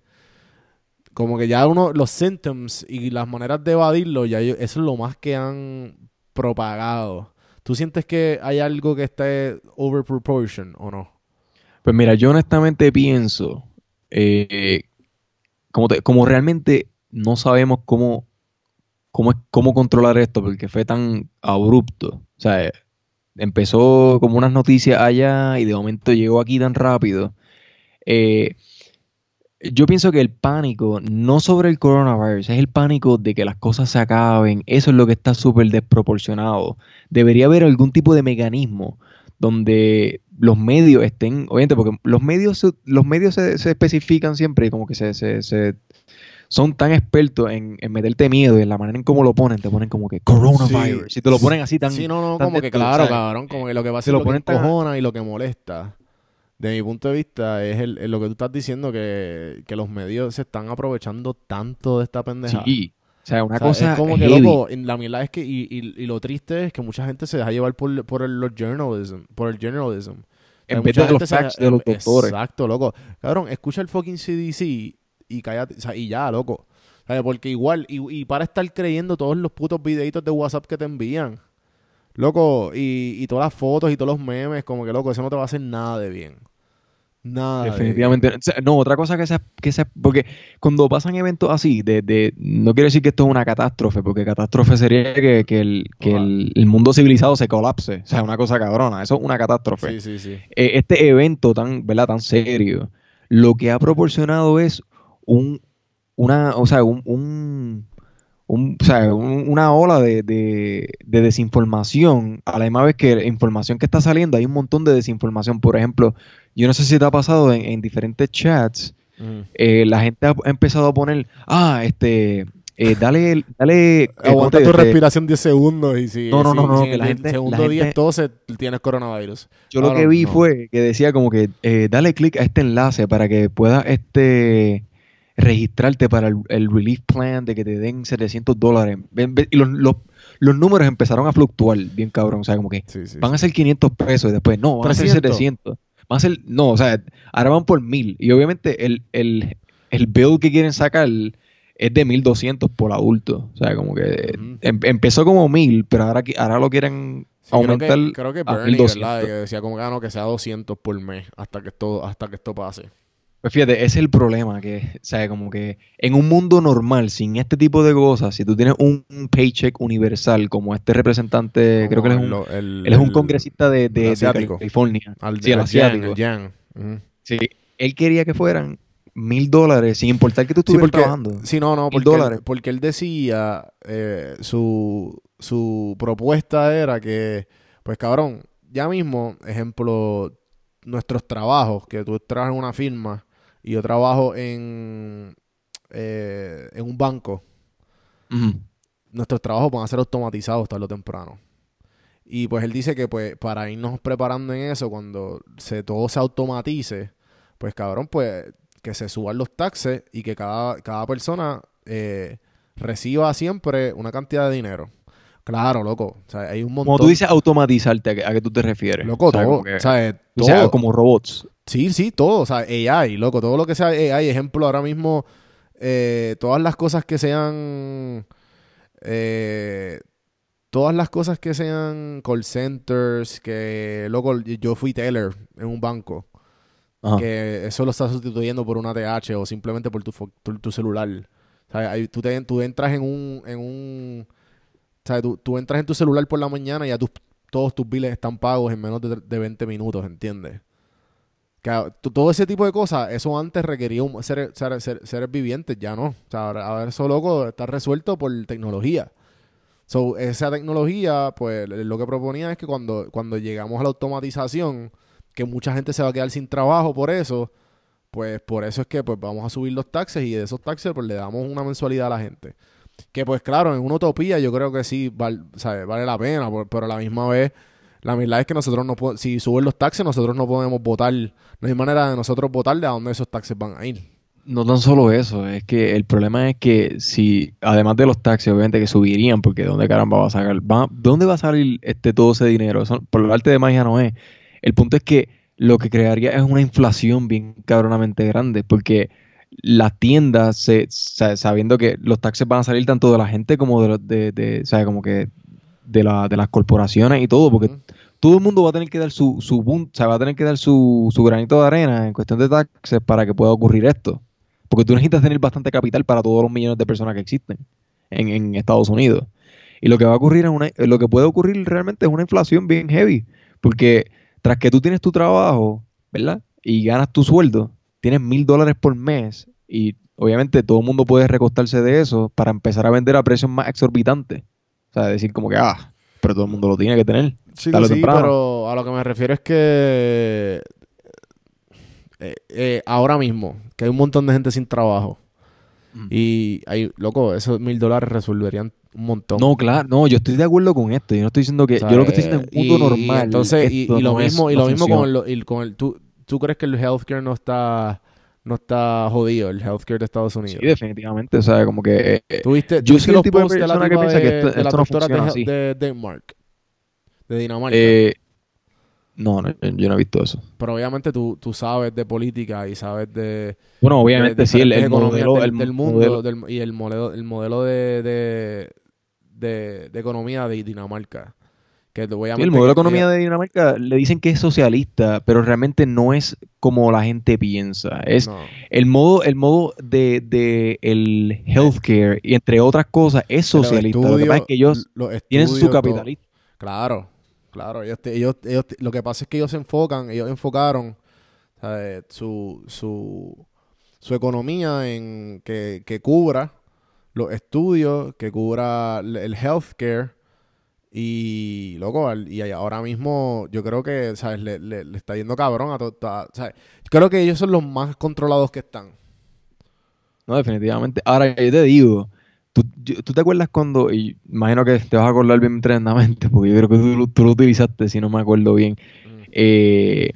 como que ya uno, los symptoms y las maneras de evadirlo, ya eso es lo más que han propagado. ¿Tú sientes que hay algo que esté over proportion o no? Pues mira, yo honestamente pienso, eh, como, como realmente no sabemos cómo, cómo, cómo controlar esto, porque fue tan abrupto. O sea, empezó como unas noticias allá y de momento llegó aquí tan rápido. Eh, yo pienso que el pánico, no sobre el coronavirus, es el pánico de que las cosas se acaben. Eso es lo que está súper desproporcionado. Debería haber algún tipo de mecanismo donde los medios estén, obviamente, porque los medios, los medios se, especifican siempre como que se, se, son tan expertos en, meterte miedo y en la manera en cómo lo ponen, te ponen como que coronavirus. si te lo ponen así tan. Sí, no, no, como que claro, cabrón, como que lo que va a ser lo, lo que encojona y lo que molesta de mi punto de vista, es el, lo que tú estás diciendo, que, los medios se están aprovechando tanto de esta pendeja. Sí. O sea, una cosa. Es como que, loco, la verdad es que, y, y, lo triste es que mucha gente se deja llevar por, por el, los journalism, por el journalism. En vez de los facts de los doctores. Exacto, loco. Cabrón, escucha el fucking CDC y cállate, o sea, y ya, loco. Porque igual, y, y para estar creyendo todos los putos videitos de WhatsApp que te envían. Loco, y, y todas las fotos y todos los memes, como que loco, eso no te va a hacer nada de bien. Nada. Definitivamente. no, otra cosa que se, que se. Porque cuando pasan eventos así, de, de, no quiero decir que esto es una catástrofe, porque catástrofe sería que, que, el, que el, mundo civilizado se colapse. O sea, una cosa cabrona. Eso es una catástrofe. Sí, sí, sí. Eh, este evento tan, ¿verdad? tan serio, lo que ha proporcionado es un. Una, o sea, un, un un, o sea, una ola de, de, desinformación, a la misma vez que la información que está saliendo, hay un montón de desinformación. Por ejemplo, yo no sé si te ha pasado en, diferentes chats, eh, la gente ha empezado a poner, ah, este, eh, dale, dale. Eh, Aguanta tu respiración 10 segundos y si. No, no, no, no. que la gente, segundo 10, 12 tienes coronavirus. Yo lo que vi fue que decía como que dale clic a este enlace para que puedas este registrarte para el, relief plan de que te den 700 dólares. Y los, los, números empezaron a fluctuar bien cabrón. O sea, como que van a ser 500 pesos y después no, van a ser 700. Van a ser, no, o sea, ahora van por 1000. Y obviamente el, el, el bill que quieren sacar es de 1200 por adulto. O sea, como que em, empezó como 1000, pero ahora, ahora lo quieren aumentar. Creo que, creo que Bernie, ¿verdad? Que decía como que, ah, que sea 200 por mes hasta que esto, hasta que esto pase. Pues fíjate, ese es el problema, que, o sea, como que en un mundo normal, sin este tipo de cosas, si tú tienes un, paycheck universal, como este representante, creo que él es un, él es un congresista de, de, California. Al, sí, el asiático. Sí, él quería que fueran mil dólares, sin importar que tú estuvieras trabajando. Sí, no, no, porque, él, porque él decía, eh, su, su propuesta era que, pues cabrón, ya mismo, ejemplo, nuestros trabajos, que tú trabajas en una firma y yo trabajo en, eh, en un banco, nuestros trabajos van a ser automatizados tarde o temprano. Y pues él dice que pues para irnos preparando en eso, cuando se, todo se automatice, pues cabrón, pues que se suban los taxes y que cada, cada persona eh, reciba siempre una cantidad de dinero. Claro, loco. O sea, hay un montón. Como tú dices automatizarte, ¿a qué, tú te refieres? Loco, todo. o sea, como robots. Sí, sí, todo. O sea, AI, loco. Todo lo que sea AI. Ejemplo, ahora mismo, eh, todas las cosas que sean. Eh, todas las cosas que sean call centers, que, loco, yo fui teller en un banco. Que eso lo está sustituyendo por una TH o simplemente por tu, tu, celular. O sea, tú, te, tú entras en un, en un o sea, tú, entras en tu celular por la mañana y ya todos tus biles están pagos en menos de, de 20 minutos, ¿entiendes? Que, todo ese tipo de cosas, eso antes requería un, ser, seres vivientes, ya no. O sea, ahora, eso loco está resuelto por tecnología. So, esa tecnología, pues lo que proponía es que cuando, cuando llegamos a la automatización, que mucha gente se va a quedar sin trabajo por eso, pues por eso es que pues vamos a subir los taxes y de esos taxes pues le damos una mensualidad a la gente. Que pues claro, en una utopía yo creo que sí vale la pena, pero a la misma vez, la verdad es que nosotros no podemos, si suben los taxes, nosotros no podemos votar, no hay manera de nosotros votar de a dónde esos taxes van a ir. No tan solo eso, es que el problema es que si, además de los taxes, obviamente que subirían, porque ¿de dónde caramba va a sacar? Va, ¿Dónde va a salir este todo ese dinero? por la parte de magia no es. El punto es que lo que crearía es una inflación bien cabronamente grande, porque las tiendas, se, sabiendo que los taxes van a salir tanto de la gente como de, de, de como que de, la, de las corporaciones y todo, porque todo el mundo va a tener que dar su, su o sea, va a tener que dar su, su granito de arena en cuestión de taxes para que pueda ocurrir esto. Porque tú necesitas tener bastante capital para todos los millones de personas que existen en, en Estados Unidos. Y lo que va a ocurrir es una, lo que puede ocurrir realmente es una inflación bien heavy. Porque tras que tú tienes tu trabajo, ¿verdad? Y ganas tu sueldo, tienes mil dólares por mes y obviamente todo el mundo puede recostarse de eso para empezar a vender a precios más exorbitantes. O sea, decir como que, ah, pero todo el mundo lo tiene que tener. Sí, sí pero a lo que me refiero es que eh, eh, ahora mismo, que hay un montón de gente sin trabajo. Mm. Y hay, loco, esos mil dólares resolverían un montón. No, claro, no, yo estoy de acuerdo con esto. Yo no estoy diciendo que. yo lo que estoy diciendo es un mundo normal. Entonces, y, lo mismo, y lo mismo con el, con el tú, ¿Tú crees que el healthcare no está no está jodido el healthcare de Estados Unidos. Sí, definitivamente. O sea, como que. Eh, ¿Tuviste, yo soy el tipo de persona que piensa que esto, de la doctora de, de, Denmark? De Dinamarca. Eh, no, no, yo no he visto eso. Pero obviamente tú, tú sabes de política y sabes de. Bueno, obviamente sí, el, el modelo. Del, el mundo y el modelo, el modelo de, de, de, de economía de Dinamarca Que te voy a Sí, el modelo de economía de Dinamarca le dicen que es socialista, pero realmente no es como la gente piensa. Es No. el modo, el modo de, de el healthcare y entre otras cosas es socialista. Lo que estudios- pasa es que ellos los tienen su estudios, capitalismo. Claro, claro. Ellos, te- ellos, ellos te- lo que pasa es que ellos se enfocan, ellos enfocaron ¿sabes? Su, su, su economía en que, que cubra los estudios, que cubra el el healthcare. Y, loco, al- y ahora mismo yo creo que, ¿sabes? Le, le- le está yendo cabrón a todo. ¿sabes? Creo que ellos son los más controlados que están. No, definitivamente. Ahora, yo te digo, ¿tú, yo- ¿tú te acuerdas cuando, y imagino que te vas a acordar bien tremendamente, porque yo creo que tú, lo- tú lo utilizaste, si no me acuerdo bien. Eh,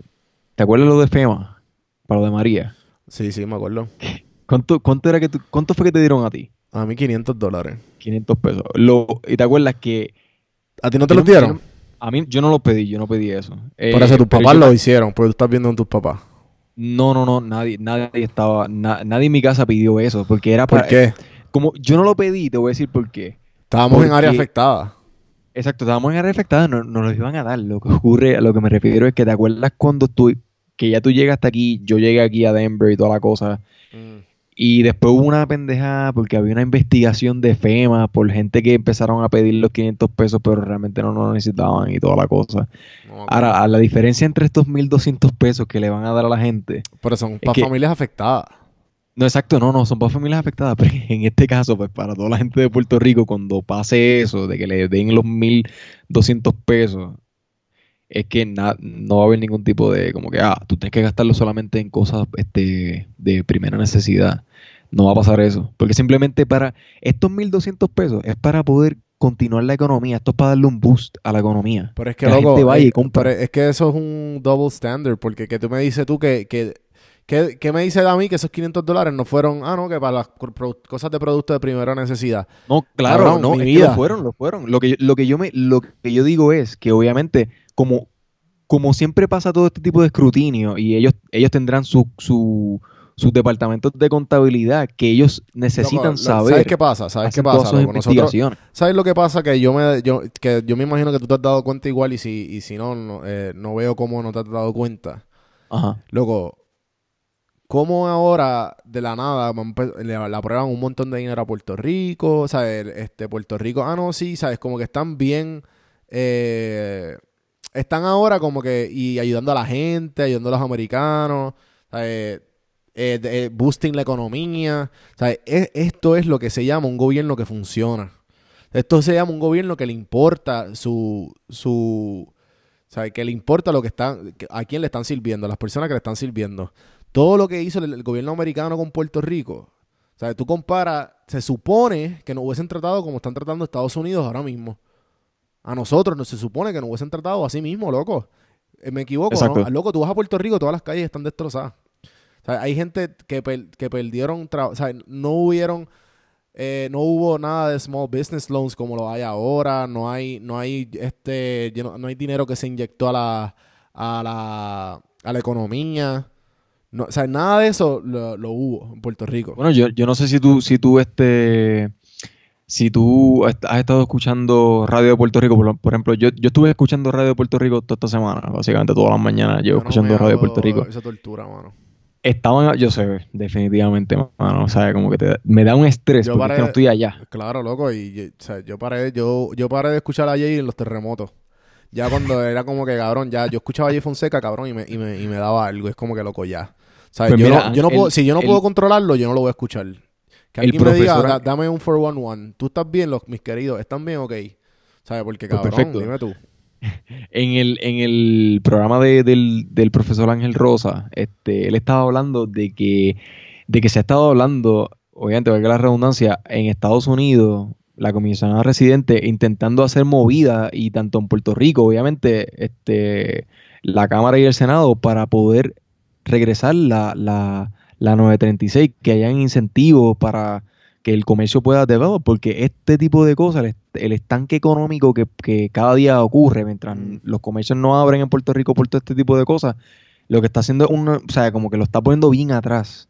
¿Te acuerdas lo de FEMA? Para lo de María. Sí, sí, me acuerdo. ¿Cuánto, cuánto, era que tú- ¿Cuánto fue que te dieron a ti? A mí 500 dólares. 500 pesos. Lo, ¿Y te acuerdas que... ¿A ti no te yo los dieron? yo- A mí, yo no lo pedí, yo no pedí eso. Eh, Por eso tus papás lo hicieron, porque tú estás viendo con tus papás. No, no, no, nadie, nadie estaba, na- nadie en mi casa pidió eso, porque era ¿Por para... qué? Como yo no lo pedí, te voy a decir por qué. Estábamos en área afectada. Exacto, estábamos en área afectada, no, nos los iban a dar. Lo que ocurre, a lo que me refiero es que te acuerdas cuando tú, que ya tú llegaste aquí, yo llegué aquí a Denver y toda la cosa, y después hubo una pendeja porque había una investigación de FEMA por gente que empezaron a pedir los 500 pesos, pero realmente no lo necesitaban y toda la cosa. No, Ahora, a la diferencia entre estos 1.200 pesos que le van a dar a la gente, Pero son para familias afectadas. no, exacto, no, no, son para familias afectadas, [laughs] pero en este caso, pues para toda la gente de Puerto Rico, cuando pase eso, de que le den los 1.200 pesos, es que na- no va a haber ningún tipo de, como que, ah, tú tienes que gastarlo solamente en cosas este, de primera necesidad. No va a pasar eso, porque simplemente para estos 1.200 pesos es para poder continuar la economía, esto es para darle un boost a la economía. Pero es que, Que la gente vaya y eh, compre. pero es que eso es un double standard, porque que tú me dices tú que, que, que me dices a mí que esos 500 dólares no fueron, ah, no, que para las cosas de producto de primera necesidad. No, claro, Cabrón, no, mi es que vida. lo fueron, lo fueron. Lo que, yo- lo que yo me, lo que yo digo es que obviamente, como, como siempre pasa todo este tipo de escrutinio, y ellos, ellos tendrán su, su, sus departamentos de contabilidad que ellos necesitan Loco, saber. ¿Sabes qué pasa? ¿Sabes qué pasa? loco? Nosotros. ¿Sabes lo que pasa? Que yo me yo, que yo me imagino que tú te has dado cuenta igual y si, y si no, no, eh, no veo cómo no te has dado cuenta. Ajá. Loco, ¿cómo ahora de la nada le, le aprueban un montón de dinero a Puerto Rico? ¿Sabes? Este, Puerto Rico, ah, no, sí, ¿sabes? Como que están bien. eh, están ahora como que y ayudando a la gente, ayudando a los americanos, ¿sabes? Eh, de- eh, boosting la economía. ¿sabes? E- esto es lo que se llama un gobierno que funciona. Esto se llama un gobierno que le importa su, su, ¿sabes? Que le importa lo que están, a quién le están sirviendo, a las personas que le están sirviendo. Todo lo que hizo el, el gobierno americano con Puerto Rico, ¿sabes? Tú comparas, se supone que nos hubiesen tratado como están tratando Estados Unidos ahora mismo. A nosotros no se supone que nos hubiesen tratado así mismo, loco. Eh, me equivoco, Exacto. ¿no? Loco, tú vas a Puerto Rico, todas las calles están destrozadas. Sea, hay gente que, per- que perdieron trabajo, o sea, no hubieron, eh, no hubo nada de small business loans como lo hay ahora, no hay, no hay, este, no, hay dinero que se inyectó a la, a la, a la economía. No, o sea, nada de eso lo, lo hubo en Puerto Rico. Bueno, yo, yo no sé si tú, si tú este, si tú has estado escuchando radio de Puerto Rico, por, por ejemplo, yo, yo estuve escuchando radio de Puerto Rico toda esta semana, básicamente todas las mañanas Yo llevo no escuchando radio de Puerto Rico. Esa tortura, mano. Estaban, yo sé, definitivamente, mano, o sea, como que te- me da un estrés Yo porque es que no estoy allá. Claro, loco, y yo, o sea, yo paré, yo, yo paré de escuchar a Jay en los terremotos. Ya cuando [laughs] era como que, cabrón, ya, yo escuchaba a Jay Fonseca, cabrón, y me, y me, y me daba algo. Es como que, loco, ya. ¿Sabes? Pues yo, mira, no, yo no el- puedo, si yo no el- puedo controlarlo, yo no lo voy a escuchar. Que alguien me diga, profesor- "Da- dame un 411. ¿Tú estás bien, los, mis queridos? ¿Están bien? Ok. ¿Sabes? Porque, Pues cabrón, perfecto. dime tú. [laughs] En el, en el programa de- del, profesor Ángel Rosa, este, él estaba hablando de que, de que se ha estado hablando, obviamente, valga la redundancia, en Estados Unidos, la comisionada residente intentando hacer movida, y tanto en Puerto Rico, obviamente, este, la Cámara y el Senado, para poder regresar la, la, la 936, que hayan incentivos para que el comercio pueda develop, porque este tipo de cosas, el, est- el estanque económico que, que cada día ocurre mientras Mm. los comercios no abren en Puerto Rico por todo este tipo de cosas, lo que está haciendo es una, o sea, como que lo está poniendo bien atrás.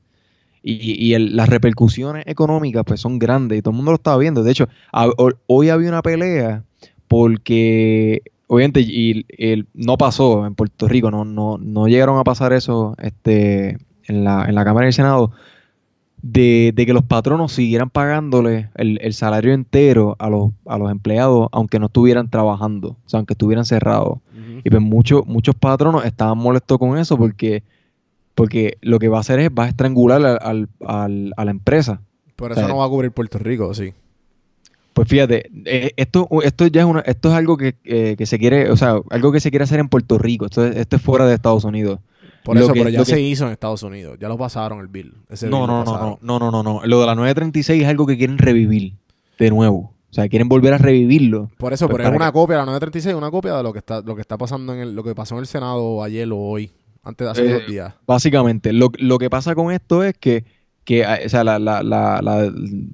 Y, y el- las repercusiones económicas pues son grandes y todo el mundo lo estaba viendo. De hecho, a- hoy había una pelea porque obviamente, y, no pasó en Puerto Rico, no, no, no llegaron a pasar eso este, en, la, en la Cámara del Senado, de, que los patronos siguieran pagándole el, salario entero a los, a los empleados, aunque no estuvieran trabajando, o sea, aunque estuvieran cerrados. Y pues muchos, muchos patronos estaban molestos con eso porque, porque lo que va a hacer es va a estrangular al, al, a la empresa. Pero eso no va a cubrir Puerto Rico, sí. Pues fíjate, eh, esto, esto ya es una, esto es algo que, eh, que, se quiere, o sea, algo que se quiere hacer en Puerto Rico. Esto, esto es fuera de Estados Unidos. Por eso, pero ya se hizo en Estados Unidos. Ya lo pasaron el bill. no, no, no, no, no, no, no. Lo de la 936 es algo que quieren revivir de nuevo. O sea, quieren volver a revivirlo. Por eso, pues pero es una copia, la 936 una copia de lo que está, lo que está pasando en el, lo que pasó en el Senado ayer o hoy, antes de hace dos eh, días. Básicamente, lo, lo que pasa con esto es que que, ah, o sea, la, la, la,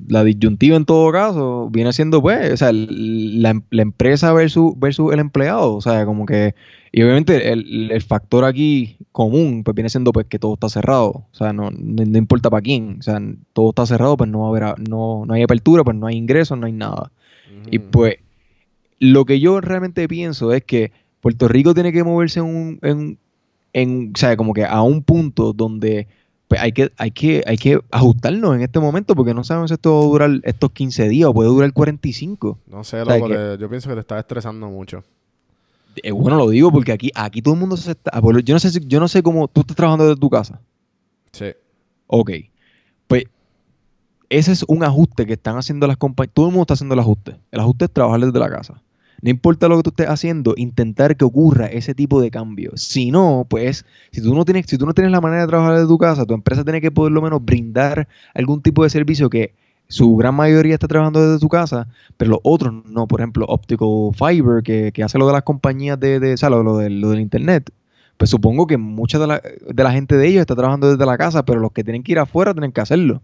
la, disyuntiva en todo caso viene siendo, pues, o sea, la, la, empresa versus, versus el empleado, o sea, como que, y obviamente el, el, factor aquí común, pues viene siendo, pues, que todo está cerrado, o sea, no, no, importa para quién, o sea, todo está cerrado, pues no va a haber, no, no hay apertura, pues no hay ingresos, no hay nada. Y pues, lo que yo realmente pienso es que Puerto Rico tiene que moverse en, un, en, en o sea, como que a un punto donde pues hay que, hay que, hay que ajustarnos en este momento porque no sabemos si esto va a durar estos 15 días o puede durar 45. No sé, loco, yo pienso que te estás estresando mucho. Eh, bueno, lo digo porque aquí, aquí todo el mundo se está. Yo no sé si, yo no sé cómo. Tú estás trabajando desde tu casa. Sí. Ok. Pues ese es un ajuste que están haciendo las compañías. Todo el mundo está haciendo el ajuste. El ajuste es trabajar desde la casa. No importa lo que tú estés haciendo, intentar que ocurra ese tipo de cambio. Si no, pues, si tú no tienes, si tú no tienes la manera de trabajar desde tu casa, tu empresa tiene que por lo menos brindar algún tipo de servicio que su gran mayoría está trabajando desde tu casa, pero los otros no. Por ejemplo, Optical Fiber, que, hace lo de las compañías de, de o sea, lo, lo, del internet. Pues supongo que mucha de la, de la gente de ellos está trabajando desde la casa, pero los que tienen que ir afuera tienen que hacerlo.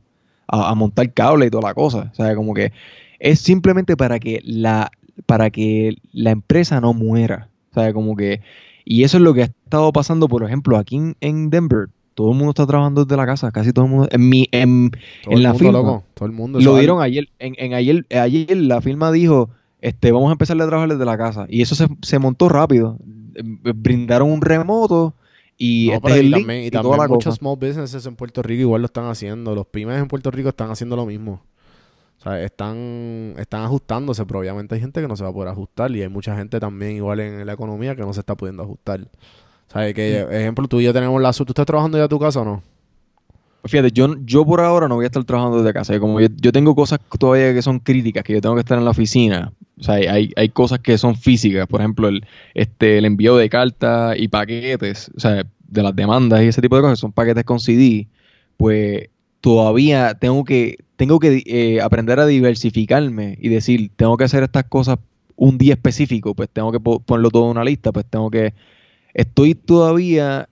A, a montar cable y toda la cosa. O sea, como que es simplemente para que la, para que la empresa no muera. O sea, como que... Y eso es lo que ha estado pasando, por ejemplo, aquí en, Denver. Todo el mundo está trabajando desde la casa, casi todo el mundo. En, mi, en, la firma. todo el mundo. Lo dieron ayer. En, en, ayer. Ayer la firma dijo, este, vamos a empezar a trabajar desde la casa. Y eso se, se montó rápido. Brindaron un remoto y no, este y también, y también muchos small businesses en Puerto Rico igual lo están haciendo. Los pymes en Puerto Rico están haciendo lo mismo. O sea, están, están ajustándose, pero obviamente hay gente que no se va a poder ajustar y hay mucha gente también igual en la economía que no se está pudiendo ajustar. ¿Sabes? Que, ejemplo, tú y yo tenemos la... ¿Tú estás trabajando ya a tu casa o no? Fíjate, yo, yo por ahora no voy a estar trabajando desde casa. Como yo, tengo cosas todavía que son críticas, que yo tengo que estar en la oficina. O sea, hay, hay cosas que son físicas. Por ejemplo, el, este, el envío de cartas y paquetes, o sea, de las demandas y ese tipo de cosas, son paquetes con CD. Pues todavía tengo que, tengo que eh, aprender a diversificarme y decir, tengo que hacer estas cosas un día específico, pues tengo que ponerlo todo en una lista, pues tengo que... Estoy todavía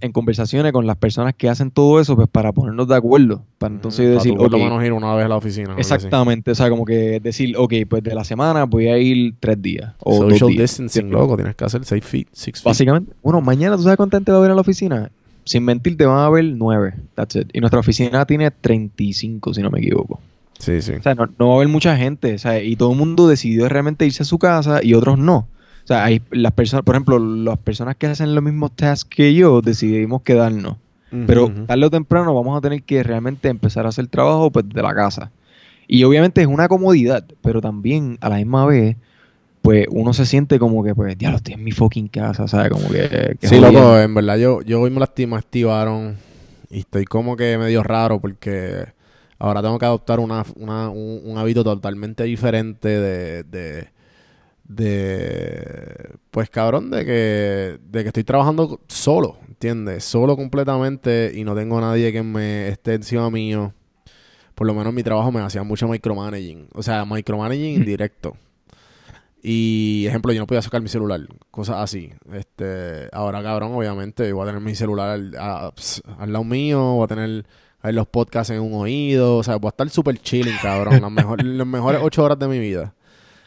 en conversaciones con las personas que hacen todo eso, pues para ponernos de acuerdo. Para entonces decir, por lo menos ir una vez a la oficina. Exactamente, o sea, como que decir, ok, pues de la semana voy a ir tres días. O Social distancing, loco, tienes que hacer seis feet, six feet. Básicamente, bueno, mañana tú sabes cuánta gente va a ver a la oficina sin mentir, te van a ver nueve. That's it. Y nuestra oficina tiene 35, si no me equivoco. Sí, sí. O sea, no, va a haber mucha gente. O sea, y todo el mundo decidió realmente irse a su casa y otros no. O sea, hay las personas, por ejemplo, las personas que hacen los mismos tasks que yo decidimos quedarnos. Pero tarde o temprano vamos a tener que realmente empezar a hacer trabajo pues, de la casa. Y obviamente es una comodidad, pero también a la misma vez pues uno se siente como que, pues, diablo, estoy en mi fucking casa, ¿sabes? Como que... sí, loco, en verdad yo, yo hoy me lastima, activaron y estoy como que medio raro porque ahora tengo que adoptar una, una, un, hábito totalmente diferente de, de, de, pues cabrón, de que, de que estoy trabajando solo, ¿entiendes? Solo completamente y no tengo nadie que me esté encima mío. Por lo menos mi trabajo me hacía mucho micromanaging, o sea, micromanaging indirecto. Y, ejemplo, yo no podía sacar mi celular, cosas así. Este, ahora, cabrón, obviamente, voy a tener mi celular al, lado mío, voy a tener los podcasts en un oído, o sea, voy a estar súper chilling, cabrón, las, mejor, las mejores [laughs] ocho horas de mi vida.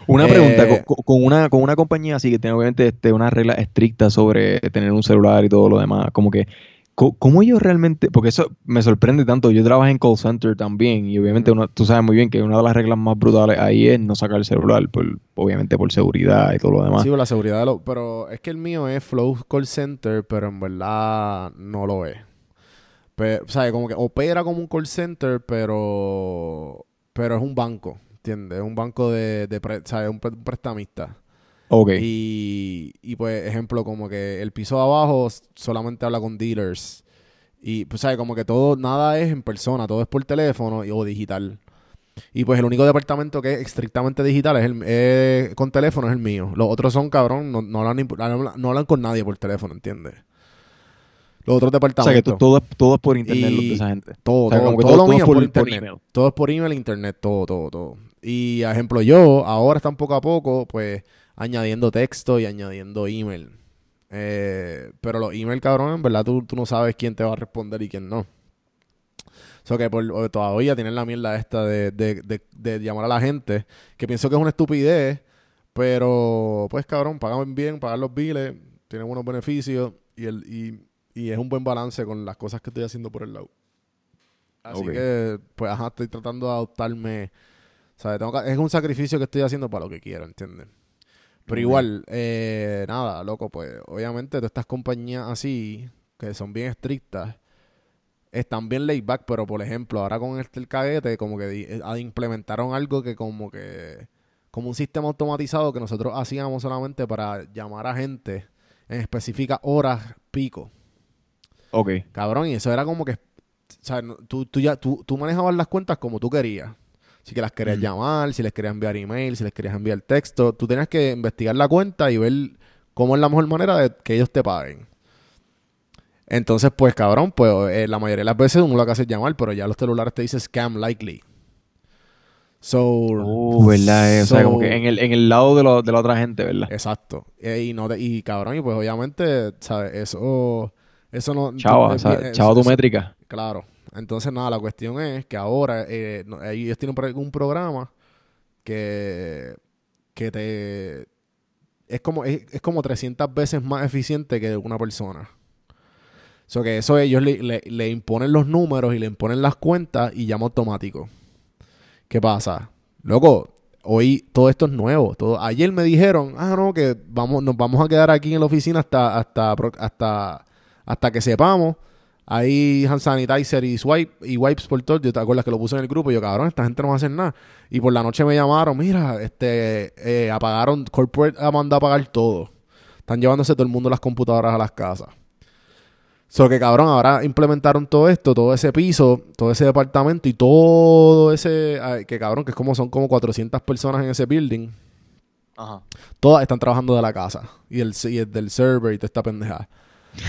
Una pregunta, eh, con, una, con una compañía así que tiene obviamente este, una regla estricta sobre tener un celular y todo lo demás, como que, ¿Cómo ellos realmente? Porque eso me sorprende tanto. Yo trabajo en call center también y obviamente uno, tú sabes muy bien que una de las reglas más brutales ahí es no sacar el celular, por, obviamente por seguridad y todo lo demás. Sí, por la seguridad. lo, pero es que el mío es Flow Call Center, pero en verdad no lo es. Pero, ¿sabes? Como que opera como un call center, pero, pero es un banco, ¿entiendes? Es un banco de, de ¿sabes? Un, prestamista. Ok. Y, y pues, ejemplo, como que el piso de abajo solamente habla con dealers. Y, pues, ¿sabes? Como que todo, nada es en persona, todo es por teléfono o digital. Y pues el único departamento que es estrictamente digital es el con teléfono es el mío. Los otros son cabrón, no, no, hablan, no hablan con nadie por teléfono, ¿entiendes? los otros departamentos. O sea, que todo, todo es por internet de esa gente. Todo, todo, lo mío es por, internet. todo es por email, internet, todo, todo, todo. Y, ejemplo, yo ahora están poco a poco, pues, añadiendo texto y añadiendo email. Eh, pero los email, cabrón, en verdad tú, tú, no sabes quién te va a responder y quién no. O sea que por, todavía tienen la mierda esta de, de, de, de, llamar a la gente, que pienso que es una estupidez, pero pues cabrón, pagan bien, pagan los biles, tienen buenos beneficios y, el, y y es un buen balance con las cosas que estoy haciendo por el lado. Así que, pues, ajá, estoy tratando de adoptarme. ¿Sabes? es un sacrificio que estoy haciendo para lo que quiero, ¿entiendes? Pero igual, eh, nada, loco, pues, obviamente, todas estas compañías así, que son bien estrictas, están bien laid back, pero por ejemplo, ahora con este el caguete, como que eh, implementaron algo que como que, como un sistema automatizado que nosotros hacíamos solamente para llamar a gente en específicas horas pico. Ok. Cabrón, y eso era como que. O sea, tú, tú, ya, tú, tú manejabas las cuentas como tú querías. Si que las querías llamar, si les querías enviar email, si les querías enviar texto. Tú tenías que investigar la cuenta y ver cómo es la mejor manera de que ellos te paguen. Entonces, pues, cabrón, pues eh, la mayoría de las veces uno lo que hace es llamar, pero ya los celulares te dicen scam likely. So, uh, ¿verdad? o sea, como que en el, en el lado de, lo, de la otra gente, ¿verdad? Exacto. Y, y, no y cabrón, y pues obviamente, ¿sabes? Eso eso no. Chao, chao tu métrica. Claro. Entonces, nada, la cuestión es que ahora eh, ellos tienen un programa que, que te. Es como, es, como 300 veces más eficiente que una persona. O sea, que eso ellos le, le, imponen los números y le imponen las cuentas y llama automático. ¿Qué pasa? Loco, hoy todo esto es nuevo. Todo, ayer me dijeron, ah, no, que vamos, nos vamos a quedar aquí en la oficina hasta, hasta, hasta hasta que sepamos. Hay hand sanitizer y, swipe, y wipes por todo. Yo te acuerdas que lo puse en el grupo. Y yo, cabrón, esta gente no va a hacer nada. Y por la noche me llamaron, mira, este, eh, apagaron, Corporate ha mandado a apagar todo. Están llevándose todo el mundo las computadoras a las casas. So que cabrón, ahora implementaron todo esto, todo ese piso, todo ese departamento y todo ese. Que cabrón, que es como son como 400 personas en ese building. Ajá. Todas están trabajando de la casa. Y el, y el del server y toda esta pendejada.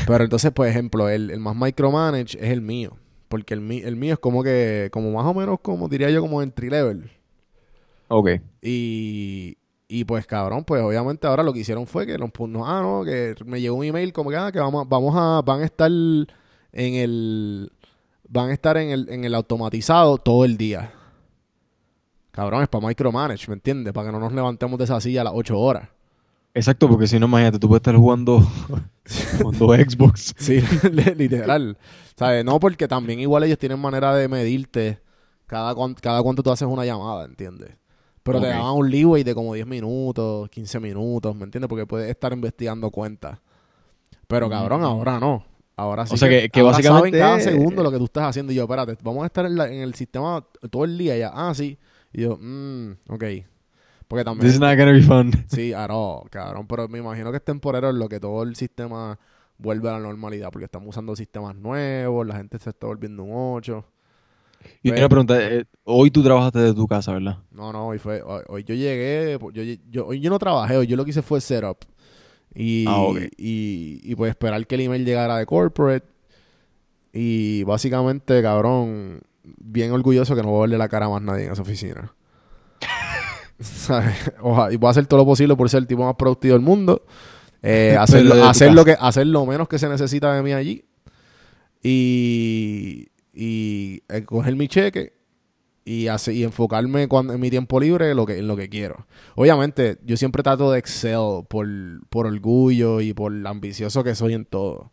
Pero entonces, por ejemplo, el, el más micromanage es el mío. Porque el, el mío es como que, como más o menos, como diría yo, como entry level. Ok. Y, y pues cabrón, pues obviamente ahora lo que hicieron fue que nos puso, ah, no, que me llegó un email como que, ah, que vamos, vamos a, van a estar en el, van a estar en el, en el automatizado todo el día. Cabrón, es para micromanage, ¿me entiendes? Para que no nos levantemos de esa silla a las 8 horas. Exacto, porque si no, imagínate, tú puedes estar jugando, [laughs] jugando Xbox. Sí, [laughs] literal. ¿Sabes? No, porque también igual ellos tienen manera de medirte cada, cada cuánto tú haces una llamada, ¿entiendes? Pero te daban un leeway de como 10 minutos, 15 minutos, ¿me entiendes? Porque puedes estar investigando cuentas. Pero cabrón, ahora no. Ahora sí. O sea que, que, básicamente. cada segundo lo que tú estás haciendo. Y yo, espérate, vamos a estar en, en el sistema todo el día ya. Ah, sí. Y yo, mmm, ok. Porque también. This is not gonna be fun. Sí, no, cabrón. Pero me imagino que es temporero en lo que todo el sistema vuelve a la normalidad. Porque estamos usando sistemas nuevos, la gente se está volviendo un 8. Y una pregunta, eh, hoy tú trabajaste de tu casa, ¿verdad? No, no, hoy fue, hoy, yo llegué, yo, yo, hoy yo no trabajé, hoy yo lo que hice fue setup. Y, ah, y, y pues esperar que el email llegara de corporate. Y básicamente, cabrón, bien orgulloso que no voy a verle la cara a más nadie en esa oficina. [laughs] [laughs] y voy a hacer todo lo posible por ser el tipo más productivo del mundo. Eh, [laughs] hacer, lo, que, hacer lo menos que se necesita de mí allí. Y, y eh, coger mi cheque y, hacer, y enfocarme cuando, en mi tiempo libre en lo, que, en lo que quiero. Obviamente, yo siempre trato de excel por, por orgullo y por ambicioso que soy en todo.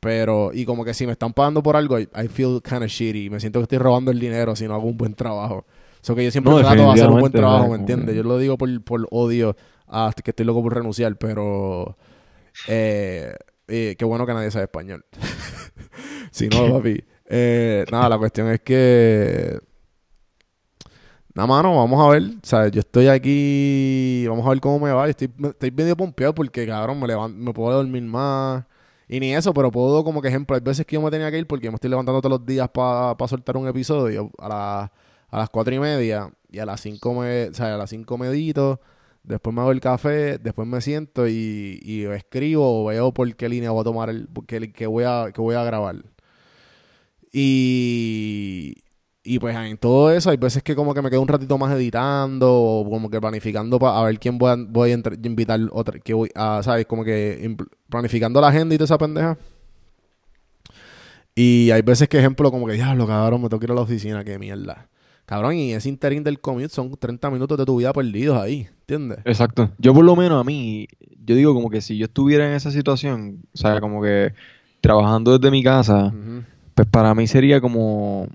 Pero, y como que si me están pagando por algo, I, feel kind of shitty. Me siento que estoy robando el dinero si no hago un buen trabajo. Eso que yo siempre trato de hacer un buen trabajo, ¿me entiendes? Yo lo digo por, por odio, hasta que estoy loco por renunciar, pero... Eh, eh, qué bueno que nadie sabe español. [laughs] si no, papi. Eh, nada, la cuestión es que... Nada, mano, vamos a ver. O sea, yo estoy aquí. Vamos a ver cómo me va. Estoy, estoy medio pompeado porque, cabrón, me, me puedo dormir más. Y ni eso, pero puedo, como que ejemplo, hay veces que yo me tenía que ir porque me estoy levantando todos los días para soltar un episodio a, a las cuatro y media. Y a las cinco me, o sea, a las cinco medito. Después me hago el café, después me siento y, escribo o veo por qué línea voy a tomar el que, que voy a que voy a grabar. Y y pues en todo eso hay veces que como que me quedo un ratito más editando o como que planificando para ver quién voy a, voy a invitar otra, que voy a, ¿sabes? Como que planificando la agenda y toda esa pendeja. Y hay veces que, ejemplo, como que, diablo, cabrón, me tengo que ir a la oficina, qué mierda. Cabrón, y ese interín del commute son 30 minutos de tu vida perdidos ahí, ¿entiendes? Exacto. Yo por lo menos a mí, yo digo como que si yo estuviera en esa situación, o sea, como que trabajando desde mi casa, pues para mí sería como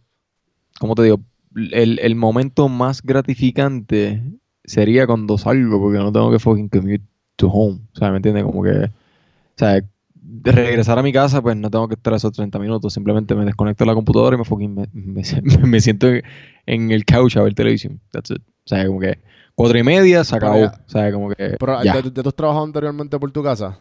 como te digo, el, momento más gratificante sería cuando salgo, porque no tengo que fucking commute to home. O sea, ¿me entiendes? Como que, o sea, de regresar a mi casa, pues no tengo que estar esos 30 minutos. Simplemente me desconecto de la computadora y me fucking me, [laughs] siento en el couch a ver televisión. That's it. O sea, como que cuatro y media se acabó. o sea, como que. Pero, ya. ¿tú has trabajado anteriormente por tu casa?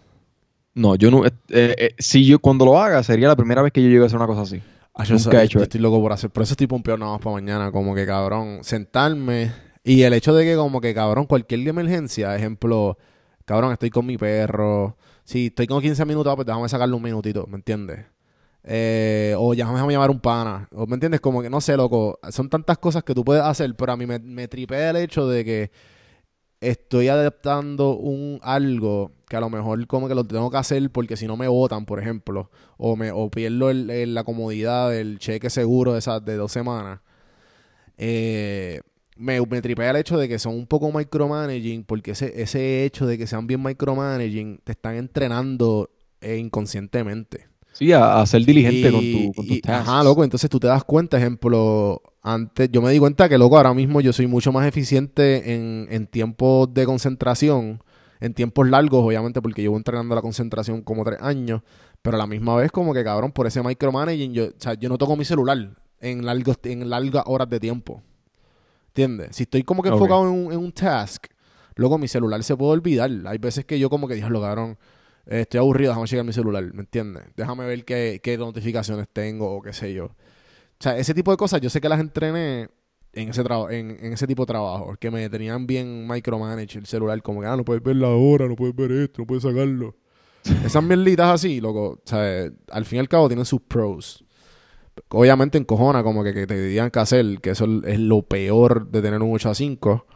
No, yo no. Eh, eh, si yo cuando lo haga, sería la primera vez que yo llegue a hacer una cosa así. Ah, yo, estoy loco por hacer. Por eso estoy pompeado nada más para mañana. Como que cabrón, sentarme. Y el hecho de que, como que cabrón, cualquier emergencia, ejemplo, cabrón, estoy con mi perro. Si estoy con 15 minutos, pues déjame sacarle un minutito, ¿me entiendes? Eh, o ya déjame llamar un pana. O, ¿Me entiendes? Como que no sé, loco. Son tantas cosas que tú puedes hacer, pero a mí me, me tripea el hecho de que estoy adaptando un algo que a lo mejor como que lo tengo que hacer porque si no me votan, por ejemplo, o pierdo la comodidad del cheque seguro de esas de dos semanas. Eh, me, me tripea el hecho de que son un poco micromanaging, porque ese, ese hecho de que sean bien micromanaging te están entrenando eh, inconscientemente. Sí, a, ser diligente con, tu, con tus Ajá, loco. Entonces tú te das cuenta, ejemplo, antes, yo me di cuenta que, loco, ahora mismo yo soy mucho más eficiente en, en tiempos de concentración, en tiempos largos, obviamente, porque llevo entrenando la concentración como tres años, pero a la misma vez, como que, cabrón, por ese micromanaging, yo, o sea, yo no toco mi celular en, largos, en largas horas de tiempo. ¿Entiendes? Si estoy como que enfocado en un, en un task, luego mi celular se puede olvidar. Hay veces que yo como que, lo cabrón estoy aburrido, déjame checar mi celular, ¿me entiendes? Déjame ver qué, qué notificaciones tengo o qué sé yo. O sea, ese tipo de cosas yo sé que las entrené en ese, en, en ese tipo de trabajo, que me tenían bien micromanage el celular, como que, ah, no puedes ver la hora, no puedes ver esto, no puedes sacarlo. Esas mierditas así, loco, o sea, al fin y al cabo tienen sus pros. Obviamente encojona como que, que te digan que hacer, que eso es lo peor de tener un 8 a 5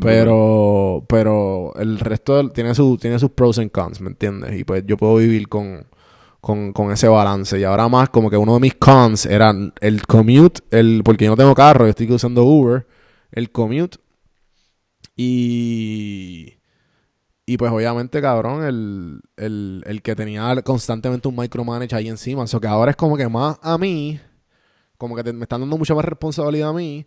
pero, pero el resto tiene, su, tiene sus pros y cons, ¿me entiendes? Y pues yo puedo vivir con, ese balance. Y ahora más como que uno de mis cons era el commute, el, porque yo no tengo carro, yo estoy usando Uber, el commute. Y... Y pues obviamente, cabrón, el, el, que tenía constantemente un micromanage ahí encima. O sea, que ahora es como que más a mí, como que me están dando mucha más responsabilidad a mí.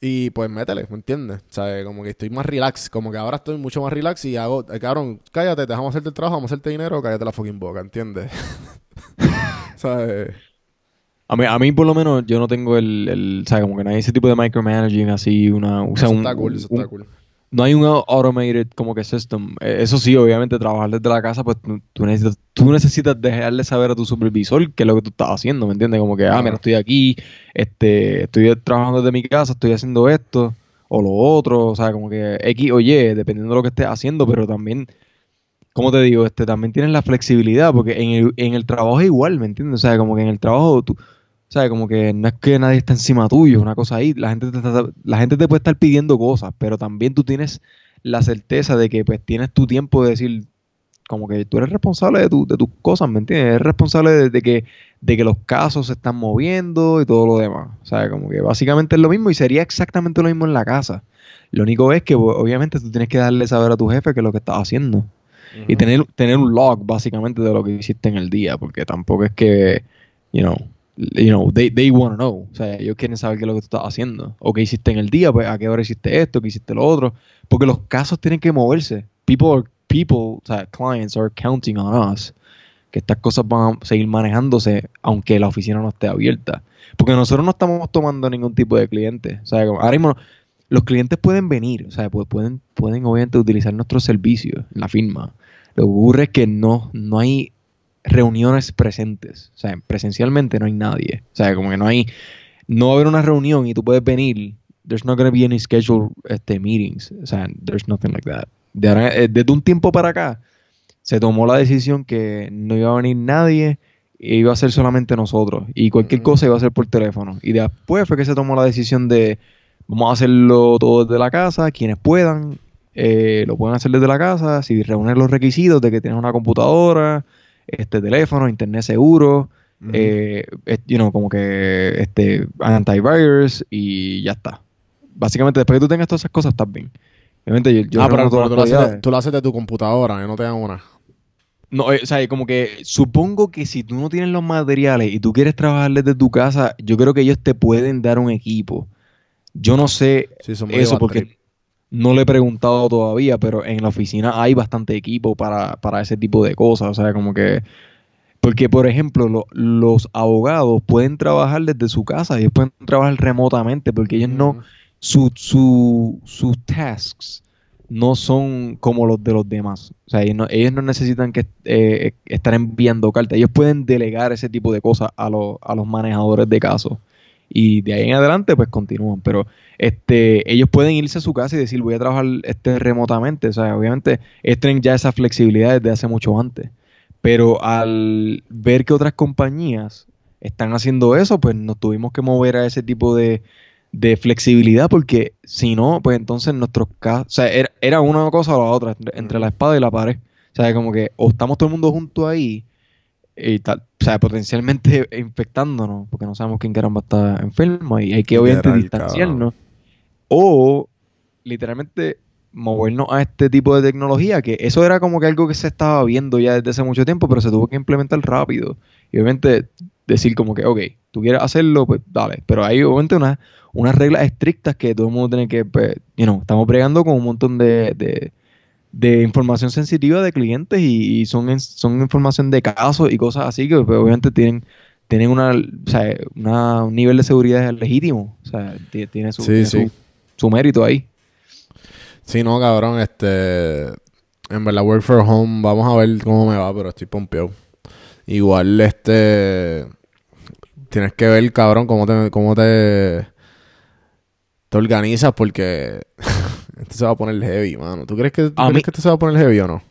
Y pues métele, ¿me entiendes? O sea, como que estoy más relax, como que ahora estoy mucho más relax y hago, eh, cabrón, cállate, dejamos hacerte el trabajo, vamos a hacerte dinero, cállate la fucking boca, ¿entiendes? [laughs] ¿Sabes? A mí, a mí por lo menos yo no tengo el, el o sea, como que no hay ese tipo de micromanaging así, una, o sea, un, está cool, eso está cool no hay un automated como que system. Eh, eso sí, obviamente, trabajar desde la casa, pues tú necesitas, tú necesitas dejarle saber a tu supervisor qué es lo que tú estás haciendo, ¿me entiendes? Como que, ah, mira, estoy aquí, este, estoy trabajando desde mi casa, estoy haciendo esto o lo otro, o sea, como que X o Y, dependiendo de lo que estés haciendo, pero también, como te digo, este, también tienes la flexibilidad, porque en el, en el trabajo es igual, ¿me entiendes? O sea, como que en el trabajo tú sea, como que no es que nadie está encima tuyo, una cosa ahí. La gente, te la gente te puede estar pidiendo cosas, pero también tú tienes la certeza de que pues tienes tu tiempo de decir, como que tú eres responsable de, tu, de tus cosas, ¿me entiendes? Eres responsable de, que, de que los casos se están moviendo y todo lo demás. O sea, como que básicamente es lo mismo y sería exactamente lo mismo en la casa. Lo único es que obviamente tú tienes que darle saber a tu jefe qué es lo que estás haciendo. Y tener, tener un log básicamente de lo que hiciste en el día, porque tampoco es que, you know, you know, they, they want to know. O sea, ellos quieren saber qué es lo que tú estás haciendo. O qué hiciste en el día, pues a qué hora hiciste esto, qué hiciste lo otro. Porque los casos tienen que moverse. People, are, people, o sea, clients are counting on us. Que estas cosas van a seguir manejándose aunque la oficina no esté abierta. Porque nosotros no estamos tomando ningún tipo de cliente. O sea, ahora mismo los clientes pueden venir, o sea, pueden, pueden obviamente utilizar nuestros servicios en la firma. Lo que ocurre es que no, no hay reuniones presentes. O sea, presencialmente no hay nadie. O sea, como que no hay, no va a haber una reunión y tú puedes venir. There's not going to be any scheduled este, meetings. O sea, there's nothing like that. Eh, desde un tiempo para acá, se tomó la decisión que no iba a venir nadie iba a ser solamente nosotros y cualquier cosa iba a ser por teléfono. Y después fue que se tomó la decisión de vamos a hacerlo todo desde la casa, quienes puedan, eh, lo pueden hacer desde la casa, si reúnen los requisitos de que tienes una computadora, este teléfono, internet seguro, eh, you know, como que este antivirus y ya está. Básicamente, después que tú tengas todas esas cosas, estás bien. Obviamente, yo, ah, pero tú, lo haces, tú, lo haces, de tu computadora, no te dan una. No, eh, o sea, como que supongo que si tú no tienes los materiales y tú quieres trabajar desde tu casa, yo creo que ellos te pueden dar un equipo. Yo no sé eso porque no le he preguntado todavía, pero en la oficina hay bastante equipo para, para ese tipo de cosas. O sea, como que. Porque, por ejemplo, los abogados pueden trabajar desde su casa, y ellos pueden trabajar remotamente, porque ellos no. Su, su, sus tasks no son como los de los demás. O sea, ellos no, ellos no necesitan que eh, estar enviando cartas. Ellos pueden delegar ese tipo de cosas a, a los manejadores de casos y de ahí en adelante pues continúan. Pero este, ellos pueden irse a su casa y decir voy a trabajar este remotamente. O sea, obviamente tienen ya esa flexibilidad desde hace mucho antes. Pero al ver que otras compañías están haciendo eso, pues nos tuvimos que mover a ese tipo de, de flexibilidad porque si no, pues entonces nuestros casos, o sea, era, era, una cosa o la otra, entre, la espada y la pared. O sea, como que o estamos todo el mundo junto ahí y tal, o sea, potencialmente [laughs] infectándonos, porque no sabemos quién caramba está enfermo y hay que obviamente distanciarnos. O literalmente movernos a este tipo de tecnología, que eso era como que algo que se estaba viendo ya desde hace mucho tiempo, pero se tuvo que implementar rápido. Y obviamente decir como que, ok, tú quieres hacerlo, pues dale. Pero hay obviamente unas, unas reglas estrictas que todo el mundo tiene que, pues, you know, estamos bregando con un montón de de información sensitiva de clientes y, son, son información de casos y cosas así que pues, obviamente tienen tienen una, o sea, un nivel de seguridad legítimo. O sea, tiene, su, Su, mérito ahí. Sí, no, cabrón, este... En verdad, work for home, vamos a ver cómo me va, pero estoy pompeado. Igual, este... Tienes que ver, cabrón, cómo te... Cómo te, te organizas porque... [laughs] Esto se va a poner heavy, mano. ¿Tú crees que, que esto se va a poner heavy o no?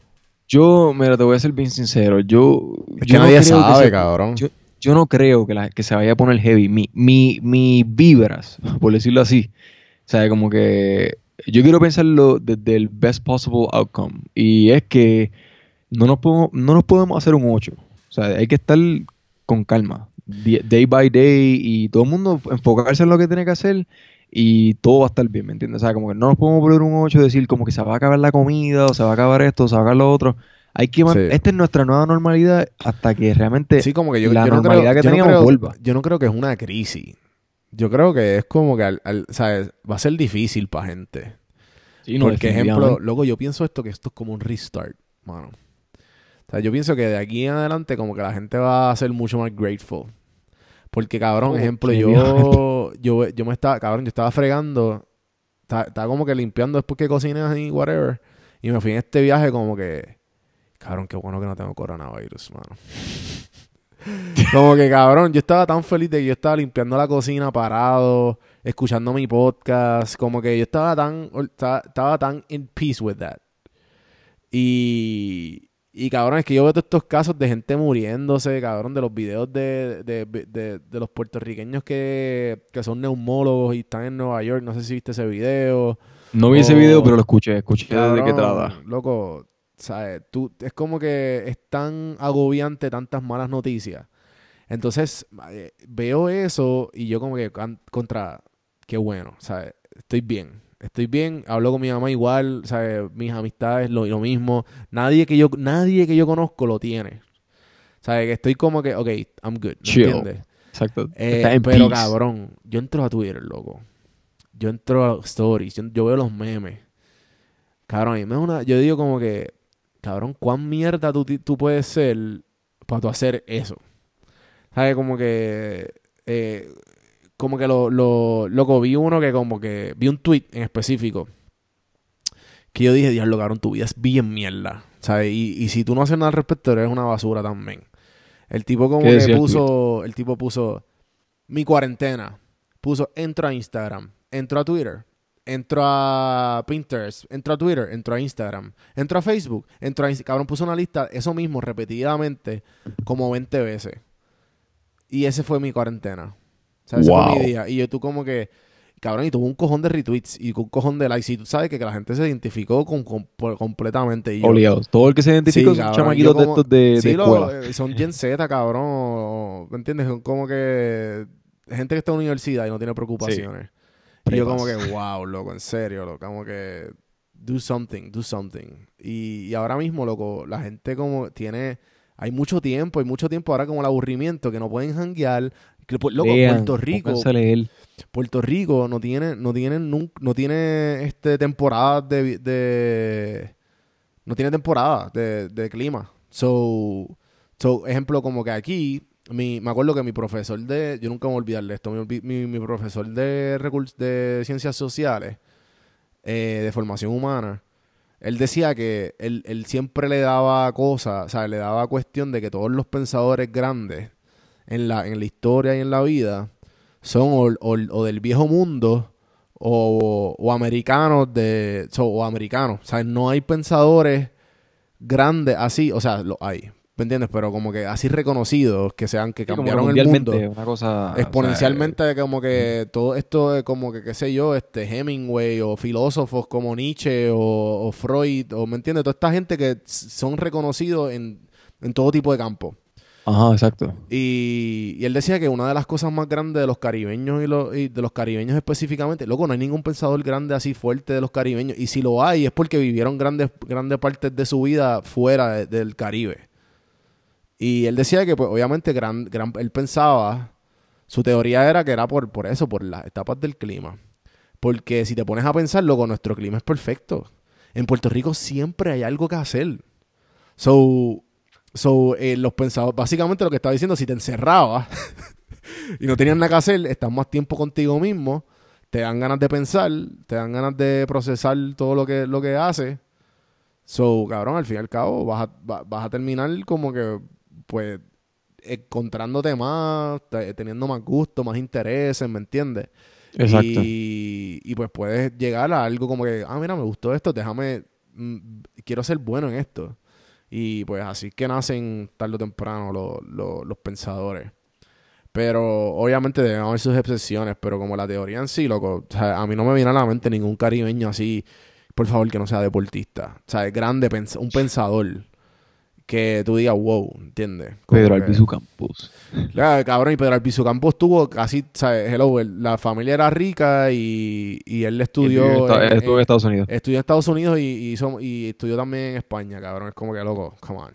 Yo, mira, te voy a ser bien sincero. Yo. Es que nadie sabe, cabrón. Yo, no creo que, la, que se vaya a poner heavy. Mi, mi, mi vibras, [laughs] por decirlo así. O sea, como que. Yo quiero pensarlo desde el best possible outcome. Y es que no nos podemos, no nos podemos hacer un 8. O sea, hay que estar con calma. Day by day y todo el mundo enfocarse en lo que tiene que hacer y todo va a estar bien, ¿me entiendes? O sea, como que no nos podemos poner un 8 y decir como que se va a acabar la comida o se va a acabar esto o se va a acabar lo otro. Hay que Esta es nuestra nueva normalidad hasta que realmente sí, como que yo, la normalidad que teníamos vuelva. Yo no creo que es una crisis. Yo creo que es como que al, va a ser difícil para gente. Sí, no, Porque, ejemplo, luego yo pienso esto que esto es como un restart, mano. O sea, yo pienso que de aquí en adelante como que la gente va a ser mucho más grateful. Porque, cabrón, oh, ejemplo, yo, yo, yo me estaba, cabrón, yo estaba fregando, estaba, como que limpiando después que cociné y whatever. Y me fui en este viaje como que, cabrón, qué bueno que no tengo coronavirus, mano. [laughs] como que, cabrón, yo estaba tan feliz de que yo estaba limpiando la cocina parado, escuchando mi podcast, como que yo estaba tan, estaba, estaba tan in peace with that. Y, y cabrón, es que yo veo todos estos casos de gente muriéndose, cabrón, de los videos de, de, de, de los puertorriqueños que, que, son neumólogos y están en Nueva York. No sé si viste ese video. No vi ese video, pero lo escuché, escuché de qué trata. Loco, ¿sabes? Tú, es como que es tan agobiante tantas malas noticias. Entonces, eh, veo eso y yo como que contra, qué bueno, ¿sabes? Estoy bien. Estoy bien, hablo con mi mamá igual, ¿sabes? Mis amistades lo, lo mismo. Nadie que yo nadie que yo conozco lo tiene. ¿Sabes? Que estoy como que, ok, I'm good, ¿me Chill. entiendes? Exacto. Eh, pero peace. cabrón, yo entro a Twitter, loco. Yo entro a stories, yo, yo veo los memes. Cabrón, a mí me da una, yo digo como que, cabrón, ¿cuán mierda tú, tú puedes ser para tú hacer eso? ¿Sabes? Como que, eh, como que lo, lo, loco, vi uno que como que, vi un tweet en específico que yo dije, diablo, cabrón, tu vida es bien mierda. ¿Sabes? Y, y si tú no haces nada al respecto, eres una basura también. El tipo como ¿Qué que el puso, el tipo puso mi cuarentena. Puso, entro a Instagram, entro a Twitter, entro a Pinterest, entro a Twitter, entro a Instagram, entro a Facebook, entro a Inst- Cabrón, puso una lista, eso mismo, repetidamente, como 20 veces. Y ese fue mi cuarentena. Fue Wow. Y yo tú como que, cabrón, y tuvo un cojón de retweets y un cojón de likes. Y tú sabes que, que la gente se identificó con, completamente. Y yo. Todo el que se identificó Sí, son chamaquitos de estos de, de Sí, lo- escuela. eh, son Gen Z, cabrón. ¿Me entiendes? Son como que gente que está en universidad y no tiene preocupaciones. Y yo como que, wow, loco, en serio, loco, como que do something, do something. Y, y ahora mismo, loco, la gente como tiene, hay mucho tiempo, hay mucho tiempo ahora como el aburrimiento, que no pueden janguear. Que, loco, Lean, Puerto Rico. Puerto Rico no tiene, no tiene, no tiene este temporadas de, no tiene temporada de, de clima. So, so, ejemplo, como que aquí, mi, me acuerdo que mi profesor de, yo nunca me voy a olvidar de esto, mi, olvi- mi- mi profesor de de ciencias sociales, eh, de formación humana, él decía que él, él siempre le daba cosas, o sea, le daba cuestión de que todos los pensadores grandes en la, en la historia y en la vida son o, o- o del viejo mundo o, o americanos de so- o americanos. O sea, no hay pensadores grandes así, o sea, lo hay, ¿me entiendes? Pero como que así reconocidos, que sean, que Sí, cambiaron el mundo mundialmente, una cosa... o sea, exponencialmente como que todo esto de como que qué sé yo este Hemingway o filósofos como Nietzsche o, o Freud o me entiendes toda esta gente que son reconocidos en, en todo tipo de campo Ajá, exacto. y, y él decía que una de las cosas más grandes de los caribeños y, y de los caribeños específicamente loco no hay ningún pensador grande así fuerte de los caribeños y si lo hay es porque vivieron grandes grandes partes de su vida fuera de- del Caribe y él decía que, pues, obviamente, gran, gran, él pensaba, su teoría era que era por, por eso, por las etapas del clima. Porque si te pones a pensarlo, con nuestro clima es perfecto. En Puerto Rico siempre hay algo que hacer. So, so eh, los pensadores, básicamente lo que estaba diciendo, si te encerrabas [laughs] y no tenías nada que hacer, estás más tiempo contigo mismo, te dan ganas de pensar, te dan ganas de procesar todo lo que, lo que haces. So, cabrón, al fin y al cabo vas a, va- vas a terminar como que, pues, encontrándote más, te- teniendo más gusto, más intereses, ¿me entiendes? Exacto. Y, y, pues puedes llegar a algo como que, ah, mira, me gustó esto, déjame, mm, quiero ser bueno en esto. Y pues así que nacen tarde o temprano los, los, los pensadores. Pero obviamente deben haber sus excepciones, pero como la teoría en sí, loco, o sea, a mí no me viene a la mente ningún caribeño así, por favor, que no sea deportista. O sea, es grande, pens- un pensador que tú digas, wow, ¿entiendes? Como Pedro que- Albizu Campos. Claro, cabrón, y Pedro Albizu Campos tuvo casi, ¿sabes? Hello, la familia era rica y, y él estudió, Él estuvo en- en- estuvo en Estados Unidos. estudió en Estados Unidos y, y hizo- y estudió también en España, cabrón. Es como que loco, come on.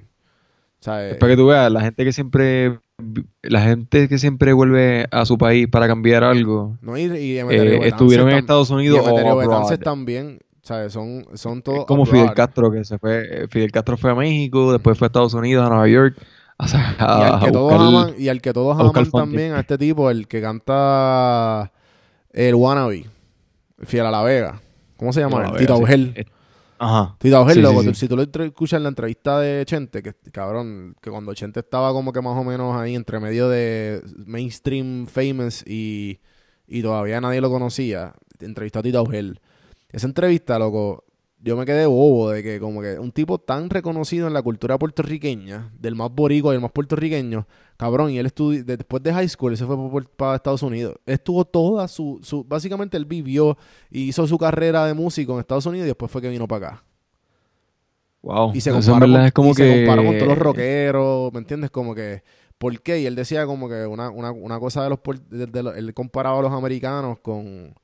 ¿Sabes? Es para que tú veas, la gente que siempre... La gente que siempre vuelve a su país para cambiar algo... No, y, y eh, Betances estuvieron en Estados y Unidos o abroad. Betances también, ¿sabes? Son, son todos Es como abroad. Fidel Castro que se fue. Fidel Castro fue a México, después fue a Estados Unidos, a Nueva York, [laughs] a, Y al que a todos aman, y al que todos a buscar aman fonte. también, a este tipo, el que canta el Wannabe, Fiel a la Vega. ¿Cómo se llama? Él? Tito. Augel. Eh, Ajá. Tito Augel, Sí, loco, sí. si tú lo escuchas en la entrevista de Chente, que cabrón, que cuando Chente estaba como que más o menos ahí entre medio de mainstream famous y, y todavía nadie lo conocía, entrevistó a Tito Augel. Esa entrevista, loco, yo me quedé bobo de que como que un tipo tan reconocido en la cultura puertorriqueña, del más boricua y el más puertorriqueño, cabrón, y él estudió, después de high school, él se fue para Estados Unidos. Él estuvo toda su, su, básicamente él vivió y hizo su carrera de músico en Estados Unidos y después fue que vino para acá. Wow. Y se comparó, con, es como y se que. comparó con todos los rockeros, ¿me entiendes? Como que, ¿por qué? Y él decía como que una, una, una cosa de los, puer- de- de los- él comparaba a los americanos con,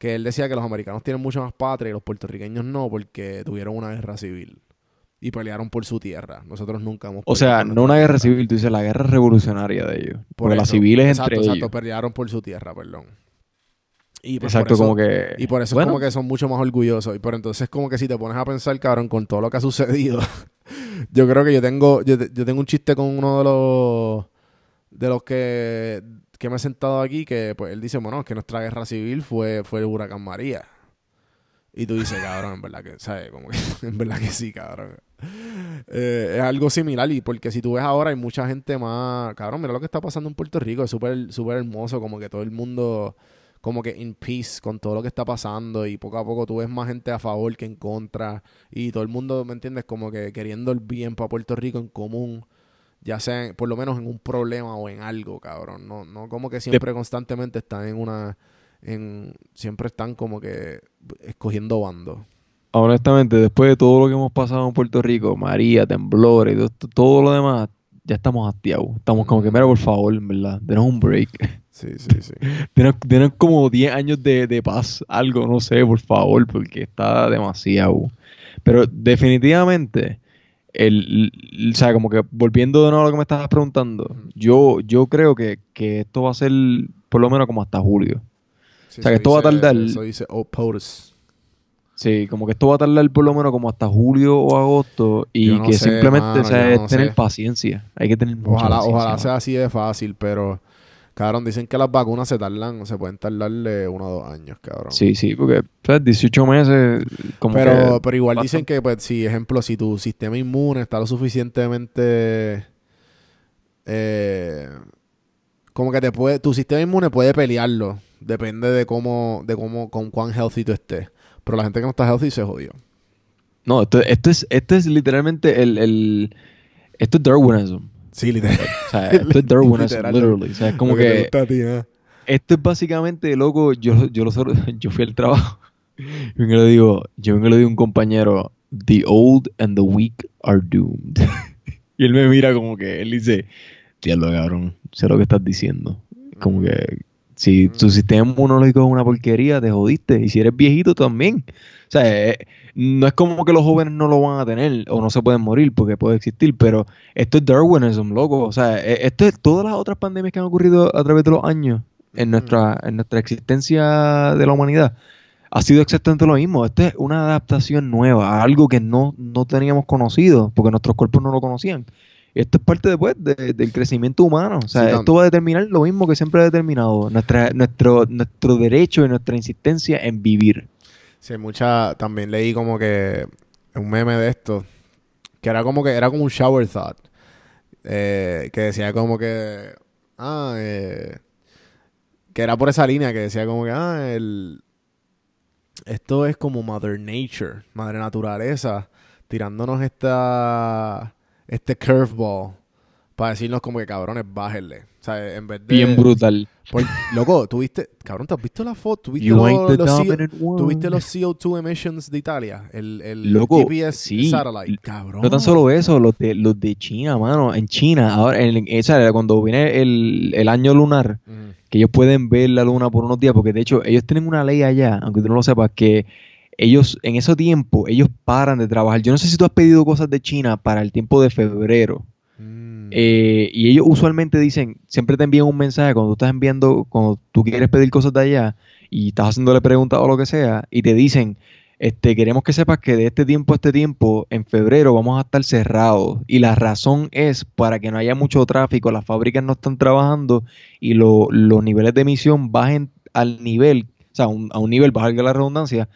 que él decía que los americanos tienen mucho más patria y los puertorriqueños no porque tuvieron una guerra civil y pelearon por su tierra. Nosotros nunca hemos O sea, no una guerra civil, tú dices la guerra revolucionaria de ellos. Por porque las civiles exacto, entre exacto, pelearon por su tierra, perdón. Y pues Exacto, como que... Y por eso es como que son mucho más orgullosos. Y por entonces como que si te pones a pensar, cabrón, con todo lo que ha sucedido, [laughs] yo creo que yo tengo, yo, tengo un chiste con uno de los de los que, que me he sentado aquí, que pues él dice, bueno, que nuestra guerra civil fue, fue el huracán María. Y tú dices, cabrón, en verdad que, ¿sabes? Como [laughs] en verdad que sí, cabrón. Eh, es algo similar y porque si tú ves ahora hay mucha gente más, cabrón, mira lo que está pasando en Puerto Rico, es súper, súper hermoso, como que todo el mundo como que in peace con todo lo que está pasando y poco a poco tú ves más gente a favor que en contra y todo el mundo, ¿me entiendes? Como que queriendo el bien para Puerto Rico en común, ya sea por lo menos en un problema o en algo, cabrón. No, no como que siempre constantemente están en una, en, siempre están como que escogiendo bando. Honestamente, después de todo lo que hemos pasado en Puerto Rico, María, temblores, todo, todo lo demás, ya estamos hastiados. Estamos como que, mira, por favor, ¿verdad? Denos un break. [laughs] Sí, sí, sí. Tienen, como 10 años de, paz, algo, no sé, por favor, porque está demasiado. Pero definitivamente, el, o sea, como que volviendo de nuevo a lo que me estabas preguntando, yo, yo creo que, esto va a ser por lo menos como hasta julio. o sea, que esto va a tardar. Eso dice POTUS. Sí, como que esto va a tardar por lo menos como hasta julio o agosto y que simplemente o sea, es tener paciencia. Hay que tener mucha ojalá, paciencia. Ojalá sea así de fácil, pero Cabrón, dicen que las vacunas se tardan, se pueden tardarle uno o dos años, cabrón. Sí, sí, porque 18 meses como pero, Pero igual dicen que, pues, si, ejemplo, si tu sistema inmune está lo suficientemente... Eh, como que te puede... Tu sistema inmune puede pelearlo. Depende de cómo... De cómo... Con cuán healthy tú estés. Pero la gente que no está healthy se jodió. No, esto, esto es, esto es literalmente el... el esto es Darwinism. Sí, literal. O sea, esto es Darwinism, literally. O sea, es como que... Esto es básicamente, loco, yo, yo, lo, [laughs] yo fui al trabajo [laughs] y me lo digo, yo me lo digo a un compañero, the old and the weak are doomed. [laughs] y él me mira como que, él dice, diablo cabrón, sé lo que estás diciendo. Como que si tu sistema inmunológico es una porquería, te jodiste. Y si eres viejito también. O sea, eh, no es como que los jóvenes no lo van a tener o no se pueden morir porque puede existir, pero esto es Darwinism, loco. O sea, e, esto es todas las otras pandemias que han ocurrido a través de los años en nuestra, en nuestra existencia de la humanidad. Ha sido exactamente lo mismo. Esto es una adaptación nueva a algo que no, no teníamos conocido porque nuestros cuerpos no lo conocían. Esto es parte después del crecimiento humano. O sea, esto va a determinar lo mismo que siempre ha determinado, nuestra, nuestro, nuestro derecho y nuestra insistencia en vivir. Sí, mucha. También leí como que un meme de esto. Que era como que era como un shower thought. Eh, que decía como que. Ah, eh, que era por esa línea que decía como que. Ah, el. Esto es como Mother Nature, Madre Naturaleza, tirándonos esta. Este curveball. Para decirnos como que cabrones, bájenle. Sea, en vez de. Bien brutal. Loco, tuviste, cabrón, ¿te has visto la foto? ¿Tuviste, los, los, CO, 2 emissions de Italia? El, el loco, GPS satellite, cabrón. No tan solo eso, los de, los de China, mano. En China, ahora, en, cuando viene el, el año lunar, que ellos pueden ver la luna por unos días, porque de hecho, ellos tienen una ley allá, aunque tú no lo sepas, que ellos, en ese tiempo, ellos paran de trabajar. Yo no sé si tú has pedido cosas de China para el tiempo de febrero. Eh, y ellos usualmente dicen, siempre te envían un mensaje cuando tú estás enviando, cuando tú quieres pedir cosas de allá y estás haciéndole preguntas o lo que sea, y te dicen, este, queremos que sepas que de este tiempo a este tiempo, en febrero, vamos a estar cerrados. Y la razón es para que no haya mucho tráfico, las fábricas no están trabajando y los niveles de emisión bajen al nivel, o sea, a un nivel, bajar la redundancia,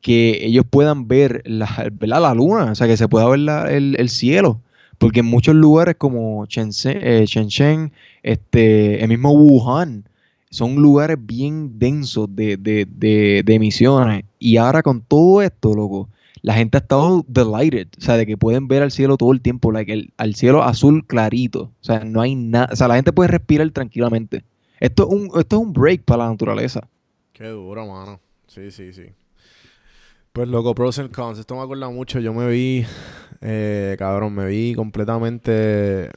que ellos puedan ver la, la luna, o sea, que se pueda ver el, el cielo. Porque en muchos lugares como eh, Shenzhen este, el mismo Wuhan, son lugares bien densos de, de, de, emisiones. Y ahora con todo esto, loco, la gente ha estado delighted, o sea, de que pueden ver al cielo todo el tiempo, like el, al cielo azul clarito. O sea, no hay nada, o sea, la gente puede respirar tranquilamente. Esto es un, esto es un break para la naturaleza. Qué duro, mano. Sí, sí, sí. Pues loco, pros and cons. Esto me acuerda mucho. Yo me vi, eh, cabrón, me vi completamente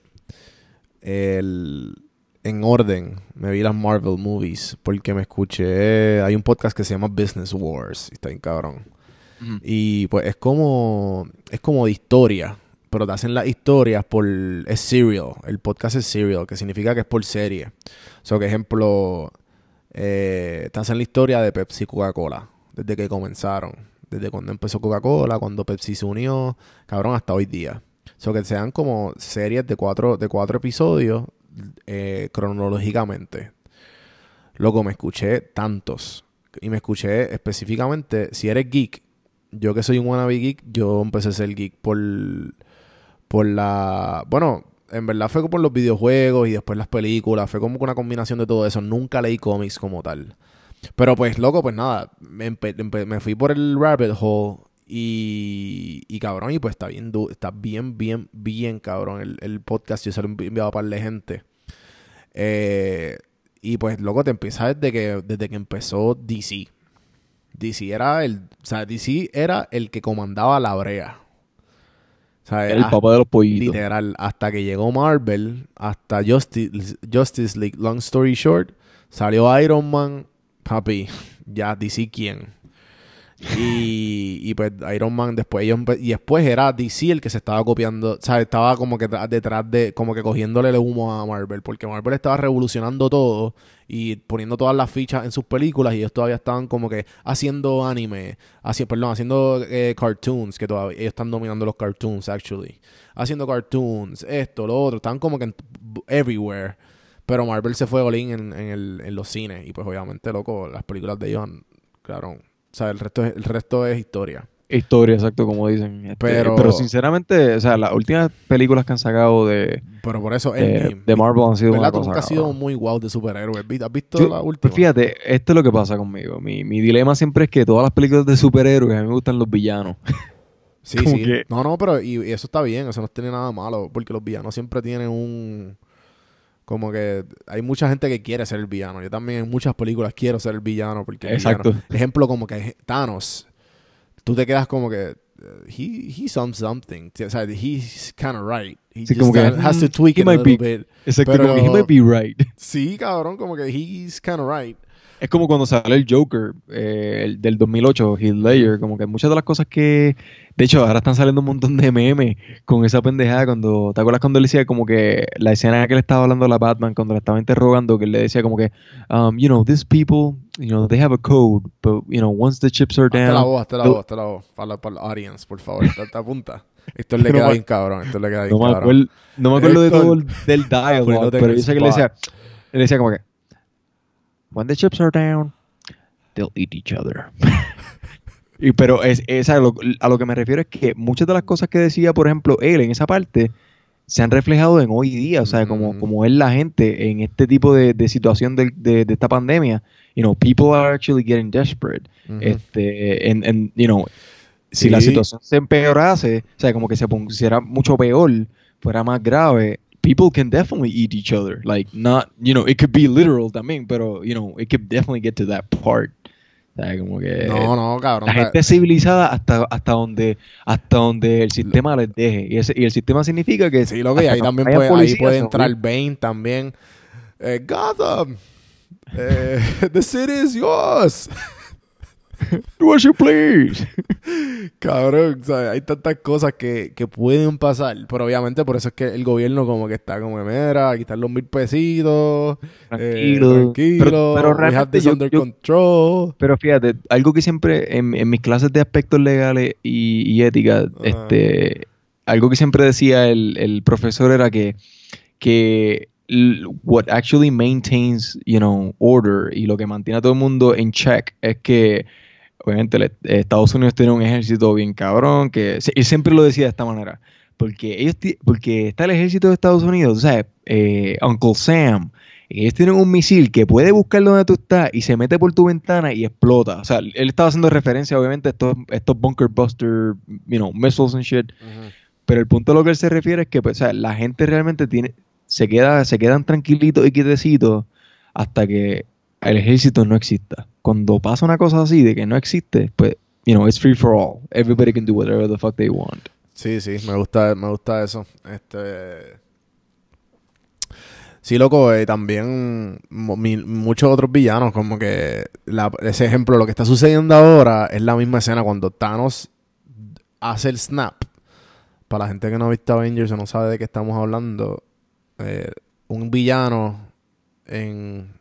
el, en orden, me vi las Marvel movies porque me escuché. Hay un podcast que se llama Business Wars. Y está bien cabrón. Y pues es como. Es como de historia. Pero te hacen las historias por. Es serial. El podcast es serial, que significa que es por serie. O sea, que ejemplo. Eh, te hacen la historia de Pepsi y Coca-Cola. Desde que comenzaron. Desde cuando empezó Coca-Cola, cuando Pepsi se unió. Cabrón, hasta hoy día. O sea, que sean como series de cuatro, de cuatro episodios eh, cronológicamente. Loco, me escuché tantos. Y me escuché específicamente, si eres geek, yo que soy un wannabe geek, yo empecé a ser geek por, por la... Bueno, en verdad fue por los videojuegos y después las películas. Fue como una combinación de todo eso. Nunca leí cómics como tal. Pero pues, loco, pues nada. Me, me fui por el rabbit hole y, y cabrón, y pues está bien, está bien, bien, bien cabrón el, el podcast. Yo se lo he enviado a par de gente. Eh, y pues, loco, te empieza desde que, desde que empezó DC. DC era el. O sea, DC era el que comandaba la brea. O sea, el papá de los pollitos. Literal, hasta que llegó Marvel, hasta Justice, Justice League, long story short, salió Iron Man, papi, ya DC quién. Y, y pues Iron Man después ellos y después era DC el que se estaba copiando, o sea, estaba como que detrás de, como que cogiéndole el humo a Marvel, porque Marvel estaba revolucionando todo y poniendo todas las fichas en sus películas y ellos todavía estaban como que haciendo anime, haciendo, perdón, haciendo eh, cartoons, que todavía ellos están dominando los cartoons, actually. Haciendo cartoons, esto, lo otro, estaban como que everywhere. Pero Marvel se fue all en, el, en los cines y pues obviamente, loco, las películas de ellos, claro o sea, el resto es, el resto es historia. Historia, exacto, como dicen. Este, pero, pero sinceramente, o sea, las últimas películas que han sacado de. Pero por eso, de, Marvel han sido una cosa. nunca ha sido muy wow de superhéroes. ¿Has visto la última? Fíjate, esto es lo que pasa conmigo. Mi, mi dilema siempre es que todas las películas de superhéroes a mí me gustan los villanos. sí, sí. [laughs] No, no, pero y, y, eso está bien. Eso no tiene nada malo. Porque los villanos siempre tienen un como que hay mucha gente que quiere ser el villano. Yo también en muchas películas quiero ser el villano. Porque Exacto. ejemplo, como que Thanos. Tú te quedas como que. Uh, he, he's something. O sea, he's kind of right. He sí, como que, has to tweak it a little bit. Exacto, pero, como que he might be right. Sí, cabrón, como que he's kind of right. Es como cuando sale el Joker eh, el del 2008, Heath Ledger, como que muchas de las cosas que... De hecho, ahora están saliendo un montón de memes con esa pendejada cuando... ¿Te acuerdas cuando él decía como que la escena que le estaba hablando a la Batman cuando le estaba interrogando, que él le decía como que, um, you know, these people, you know, they have a code, but, you know, once the chips are down... Hasta la voz, hasta la voz, hasta la voz, para la, para la audience, por favor, te apunta. Esto le [laughs] queda bien cabrón, esto le queda bien no cabrón. Me no me acuerdo de todo el, del dialogue, [laughs] pero yo sé que le decía, él decía como que, when the chips are down they'll eat each other. [laughs] y, pero es, es a, lo, que me refiero es que muchas de las cosas que decía, por ejemplo, él en esa parte, se han reflejado en hoy día, o sea, como, como es la gente en este tipo de, de situación de, de, esta pandemia. You know, people are actually getting desperate. Este, en, you know, si la situación se empeorase, o sea, como que se pusiera mucho peor, fuera más grave, people can definitely eat each other. Like, not, you know, it could be literal también, pero, you know, it could definitely get to that part. Como que no, no, cabrón. La gente es civilizada hasta, hasta donde hasta donde el sistema les deje. Y, ese, y el sistema significa que... Sí, lo que ahí también puede, ahí puede entrar Bane también. Eh, Gotham. Eh, [laughs] the city is yours. Do as [laughs] you please. [laughs] Cabrón, ¿sabes? hay tantas cosas que, que, pueden pasar. Pero obviamente por eso es que el gobierno como que está como, mira, quitar los mil pesitos. Tranquilo. Eh, tranquilo. Pero, realmente yo, under control. Pero fíjate, algo que siempre en, en mis clases de aspectos legales y, y ética, este, algo que siempre decía el, el profesor era que, que what actually maintains, you know, order y lo que mantiene a todo el mundo en check es que obviamente Estados Unidos tiene un ejército bien cabrón, que él siempre lo decía de esta manera, porque ellos porque está el ejército de Estados Unidos, o sea, eh, Uncle Sam, ellos tienen un misil que puede buscar donde tú estás y se mete por tu ventana y explota. O sea, él estaba haciendo referencia, obviamente, a estos, estos bunker buster, you know, missiles and shit. Pero el punto a lo que él se refiere es que, pues, o sea, la gente realmente tiene, se queda, se quedan tranquilitos y quietecitos hasta que el ejército no exista. Cuando pasa una cosa así de que no existe, pues, you know, it's free for all. Everybody can do whatever the fuck they want. Sí, sí, me gusta, me gusta eso. Este Sí, loco, eh, también muchos otros villanos, como que ese ejemplo, lo que está sucediendo ahora es la misma escena cuando Thanos hace el snap. Para la gente que no ha visto Avengers o no sabe de qué estamos hablando, eh, un villano en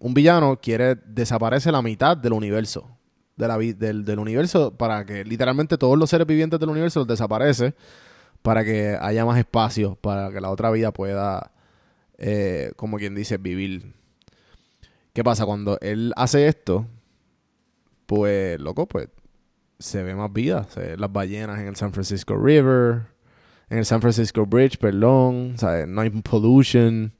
un villano quiere desaparece la mitad del universo. Del, universo para que literalmente todos los seres vivientes del universo los para que haya más espacio para que la otra vida pueda, eh, como quien dice, vivir. ¿Qué pasa? Cuando él hace esto, pues, loco, pues se ve más vida. Se ven las ballenas en el San Francisco River, en el San Francisco Bridge, perdón. No hay pollution.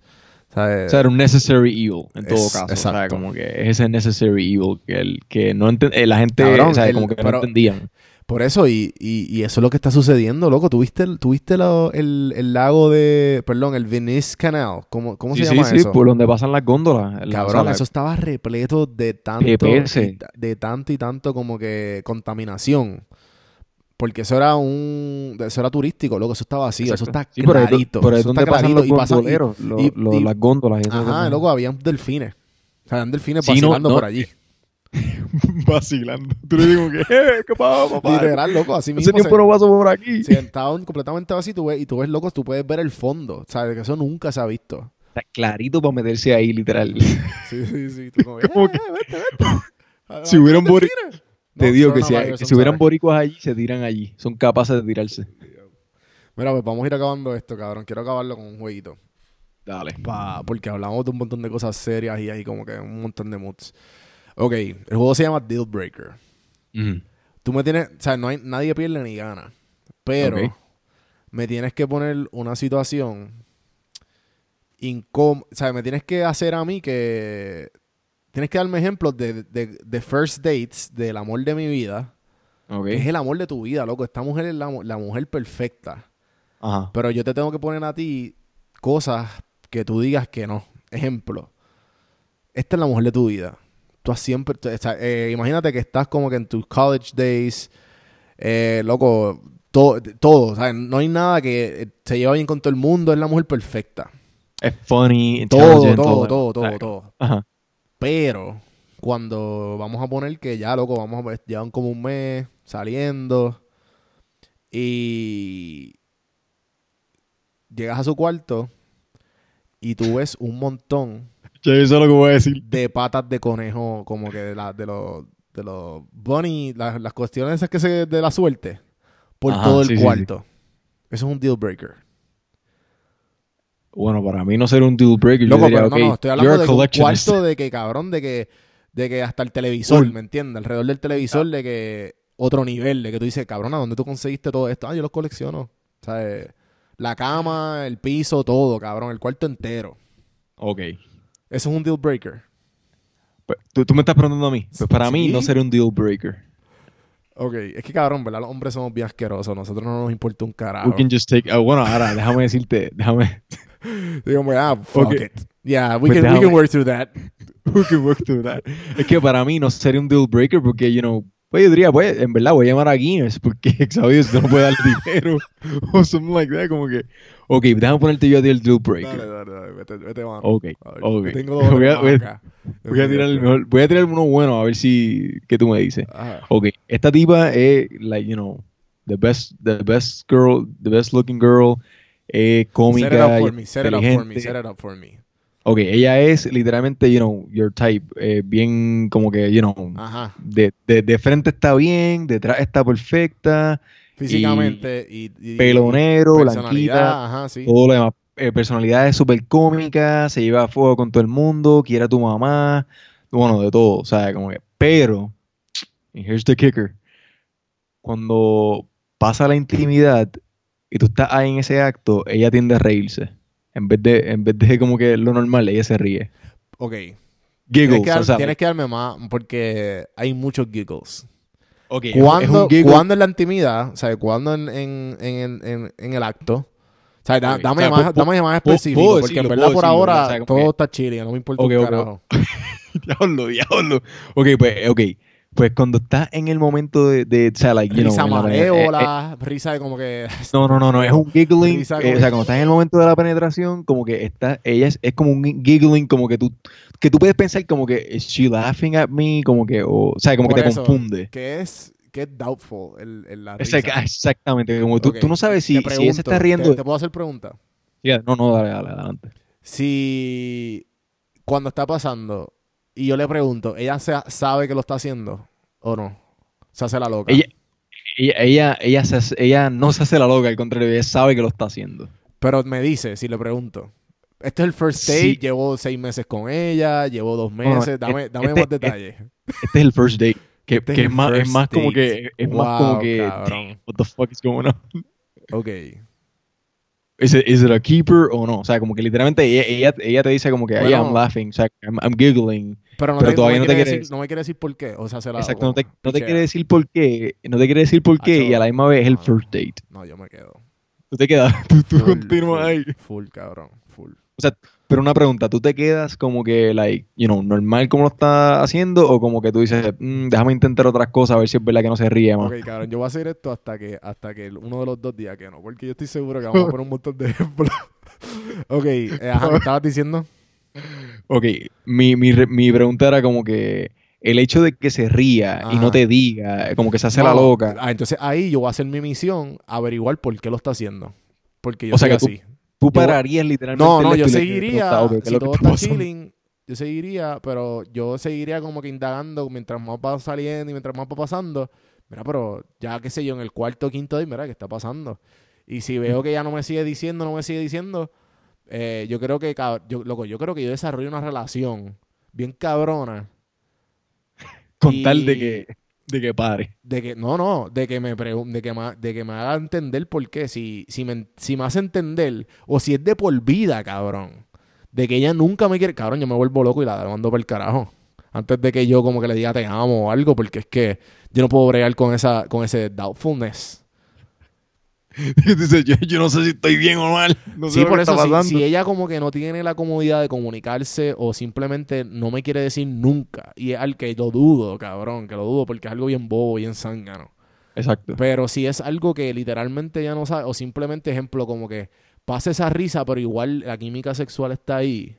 ¿Sabes? O sea, era un necessary evil, en todo Es- caso. O sea, exacto. como que es ese necessary evil que, el, que no eh, la gente, Cabrón, o sea, el- como que pero- no entendían. Por eso, y, y, y eso es lo que está sucediendo, loco. ¿Tuviste, el, tuviste el, el lago de. Perdón, el Venice Canal? ¿Cómo, cómo sí, se llama sí, eso? sí, por donde pasan las góndolas. La- Cabrón, o sea, la- eso estaba repleto de tanto, y de tanto y tanto como que contaminación. Porque eso era un, eso era turístico, loco, eso está vacío, eso Exacto. está Sí, clarito. por ahí eso está clarito los y pasan- y- y- lo- y- las góndolas eso. Ajá, loco, habían delfines. O sea, habían delfines Sí, no, vacilando no. por allí. [laughs] vacilando. Tú le digo que, eh, ¿qué pasa, papá? Literal, loco, así mismo. tiempo no paso por aquí. se, estaban completamente vacíos y tú ves, y tú ves, loco, tú puedes ver el fondo. ¿Sabes? Que eso nunca se ha visto. Está clarito para meterse ahí, literal. Sí, sí, sí. Tú [laughs] como, "Eh, que- vete, vete. [laughs] Si a- hubieran a- bori- delfines". Te No, digo que si, que si hubieran boricuas allí, se tiran allí. Son capaces de tirarse. Mira, pues vamos a ir acabando esto, cabrón. Quiero acabarlo con un jueguito. Dale. Pa- porque hablamos de un montón de cosas serias y ahí como que un montón de moods. Ok, el juego se llama Deal Breaker. Tú me tienes, o sea, no hay, nadie pierde ni gana. Pero me tienes que poner una situación incómoda. O sea, me tienes que hacer a mí que. Tienes que darme ejemplos de, de, de first dates del amor de mi vida. Ok. que Es el amor de tu vida, loco. Esta mujer es la, la mujer perfecta. Ajá. Pero yo te tengo que poner a ti cosas que tú digas que no. Ejemplo. Esta es la mujer de tu vida. Tú has siempre... tú- eh, imagínate que estás como que en tus college days. eh, loco, todo, todo. o sea, No hay nada que eh, se lleva bien con todo el mundo. Es la mujer perfecta. Es funny, Todo, todo, todo, todo, todo. Ajá. Pero cuando vamos a poner que ya, loco, vamos a ver, llevan como un mes saliendo y llegas a su cuarto y tú ves un montón Yo eso es lo que voy a decir. de patas de conejo, como que de, la, de los de los bunny, las, las cuestiones esas que se de la suerte por Ajá, todo el sí, sí, sí. cuarto. Eso es un deal breaker. Bueno, para mí no ser un deal breaker. Loco, yo diría, pero no, ok, no, estoy hablando de un cuarto de que, cabrón, de que, de que hasta el televisor. ¿me entiendes? Alrededor del televisor, de que otro nivel, de que tú dices, cabrón, ¿a dónde tú conseguiste todo esto? Ah, yo los colecciono. O sea, eh, la cama, el piso, todo, cabrón, el cuarto entero. Ok. Eso es un deal breaker. Pues, ¿Tú, tú me estás preguntando a mí. Pues para mí Sí. no sería un deal breaker. Ok, es que cabrón, ¿verdad? Los hombres somos bien asquerosos. Nosotros no nos importa un carajo. We can just take... ah, bueno, ahora déjame decirte, déjame... [laughs] Digo, ah, fuck it. Yeah, we Pues can, we can work through that. [laughs] We can work through that. Es que para mí no sería un deal breaker porque, you know, pues yo diría, pues, en verdad voy a llamar a Guinness porque. [laughs] Tú no puedes darle dinero o something like that, como que... Ok, déjame ponerte yo a ti el deal breaker. Dale, dale, dale, vete, vete, mano. Ok, A ver, ok. yo Tengo [laughs] dos Voy a- voy acá. Voy a tirar el mejor, voy a tirar uno bueno a ver si, ¿qué tú me dices? Ajá. Ok, esta tipa es, like, you know, the best, the best girl, the best looking girl, eh, cómica, Set it up for me, set it up for me, set it up for me. Ok, ella es literalmente, you know, your type, eh, bien como que, you know, Ajá. de, de, de frente está bien, detrás está perfecta, Físicamente y, y- pelonero, y personalidad, blanquita, Ajá, sí. todo lo demás. Eh, personalidad es súper cómica, se lleva a fuego con todo el mundo, quiere a tu mamá, bueno, de todo, o sea, como que, pero, and here's the kicker, cuando pasa la intimidad y tú estás ahí en ese acto, ella tiende a reírse, en vez de, en vez de como que lo normal, ella se ríe. Ok. Giggles, Tienes que, dar- o sea, tienes que darme más porque hay muchos giggles. Ok, es un- es ¿Cuándo, un giggle, ¿Cuándo en la intimidad? O sea, ¿cuándo en, en, en, en, el acto? O sea, da- dame, o sea, más, dame más específico. puedo porque en verdad por decirlo, ahora o sea, como todo que- está chile, no me importa Ok, un carajo. [laughs] diablo, diablo. Ok, pues, ok. Pues cuando estás en el momento de, de o sea, like, you risa know, en la- malévola, risa de como que... No, no, no, no, es un giggling. Risa eh, o sea, cuando estás en el momento de la penetración, como que está, ella es, es como un giggling, como que tú, que tú puedes pensar como que, ¿is she laughing at me? Como que, o, o sea, como Por que te eso, confunde. Que es, que es doubtful el, el- la risa. exactamente, como tú, tú no sabes si, si ella se está pregunto, riendo. ¿Te, te puedo hacer pregunta? Yeah, no, no, dale, dale, adelante. Si cuando está pasando y yo le pregunto, ¿ella se- sabe que lo está haciendo o no? Se hace la loca. Ella, ella, ella, ella, se hace- ella no se hace la loca, al contrario, ella sabe que lo está haciendo. Pero me dice, si le pregunto. Este es el first date, Sí. llevo seis meses con ella, llevo dos no, meses, dame, dame este- más detalles. Este es el first date. Que, Este es que el es más, es más como que, es más como que, cabrón. "Damn, what the fuck is going on? Ok. Is it, is it a keeper o no? O sea, como que literalmente ella, ella, ella te dice como que, yeah, Bueno. I'm laughing, o sea, I'm, I'm giggling. Pero, no, Pero te, todavía no, no te quiere decir, no me quiere decir por qué. O sea, se la Exacto, no te, no te quiere decir por qué, no te quiere decir por qué y a la misma vez es el first date. No, yo me quedo. Tú te quedas, [laughs] tú, tú Full, continúas full, ahí. Full, cabrón. Full. O sea, pero una pregunta, ¿tú te quedas como que, like, you know, normal como lo está haciendo o como que tú dices, "Mm, déjame intentar otras cosas a ver si es verdad que no se ríe más? Ok, cabrón, yo voy a hacer esto hasta que, hasta que uno de los dos días que no, porque yo estoy seguro que vamos a poner un montón de ejemplos. [laughs] ok, eh, ajá, ¿me estabas diciendo? Ok, mi, mi, mi pregunta era como que el hecho de que se ría y no te diga, como que se hace la loca. Ah, entonces ahí yo voy a hacer mi misión, averiguar por qué lo está haciendo. Porque yo O sea soy que tú- así. Tú yo- pararías literalmente. No, no, yo seguiría, preguntas, ok, ¿qué es si lo que todo está chilling, yo seguiría, pero yo seguiría como que indagando mientras más va saliendo y mientras más va pasando. Mira, pero ya qué sé yo, en el cuarto o quinto día, mira, ¿qué está pasando? Y si veo que ya no me sigue diciendo, no me sigue diciendo, eh, yo creo que, yo, loco, yo creo que yo desarrollo una relación bien cabrona Con tal de que, de que pare. de que, no, no, de que me pregun- de que me, de que me haga entender por qué. Si, si, me, si me hace entender, o si es de por vida, cabrón. De que ella nunca me quiere, cabrón, yo me vuelvo loco y la mando para el carajo. Antes de que yo como que le diga te amo o algo, porque es que yo no puedo bregar con esa, con ese doubtfulness. [laughs] Dice, yo, yo no sé si estoy bien o mal. No sé Sí, por eso, si, ella como que no tiene la comodidad de comunicarse o simplemente no me quiere decir nunca, y es al que lo dudo, cabrón, que lo dudo porque es algo bien bobo, bien zángano. Exacto. Pero si es algo que literalmente ya no sabe, o simplemente ejemplo como que pasa esa risa, pero igual la química sexual está ahí.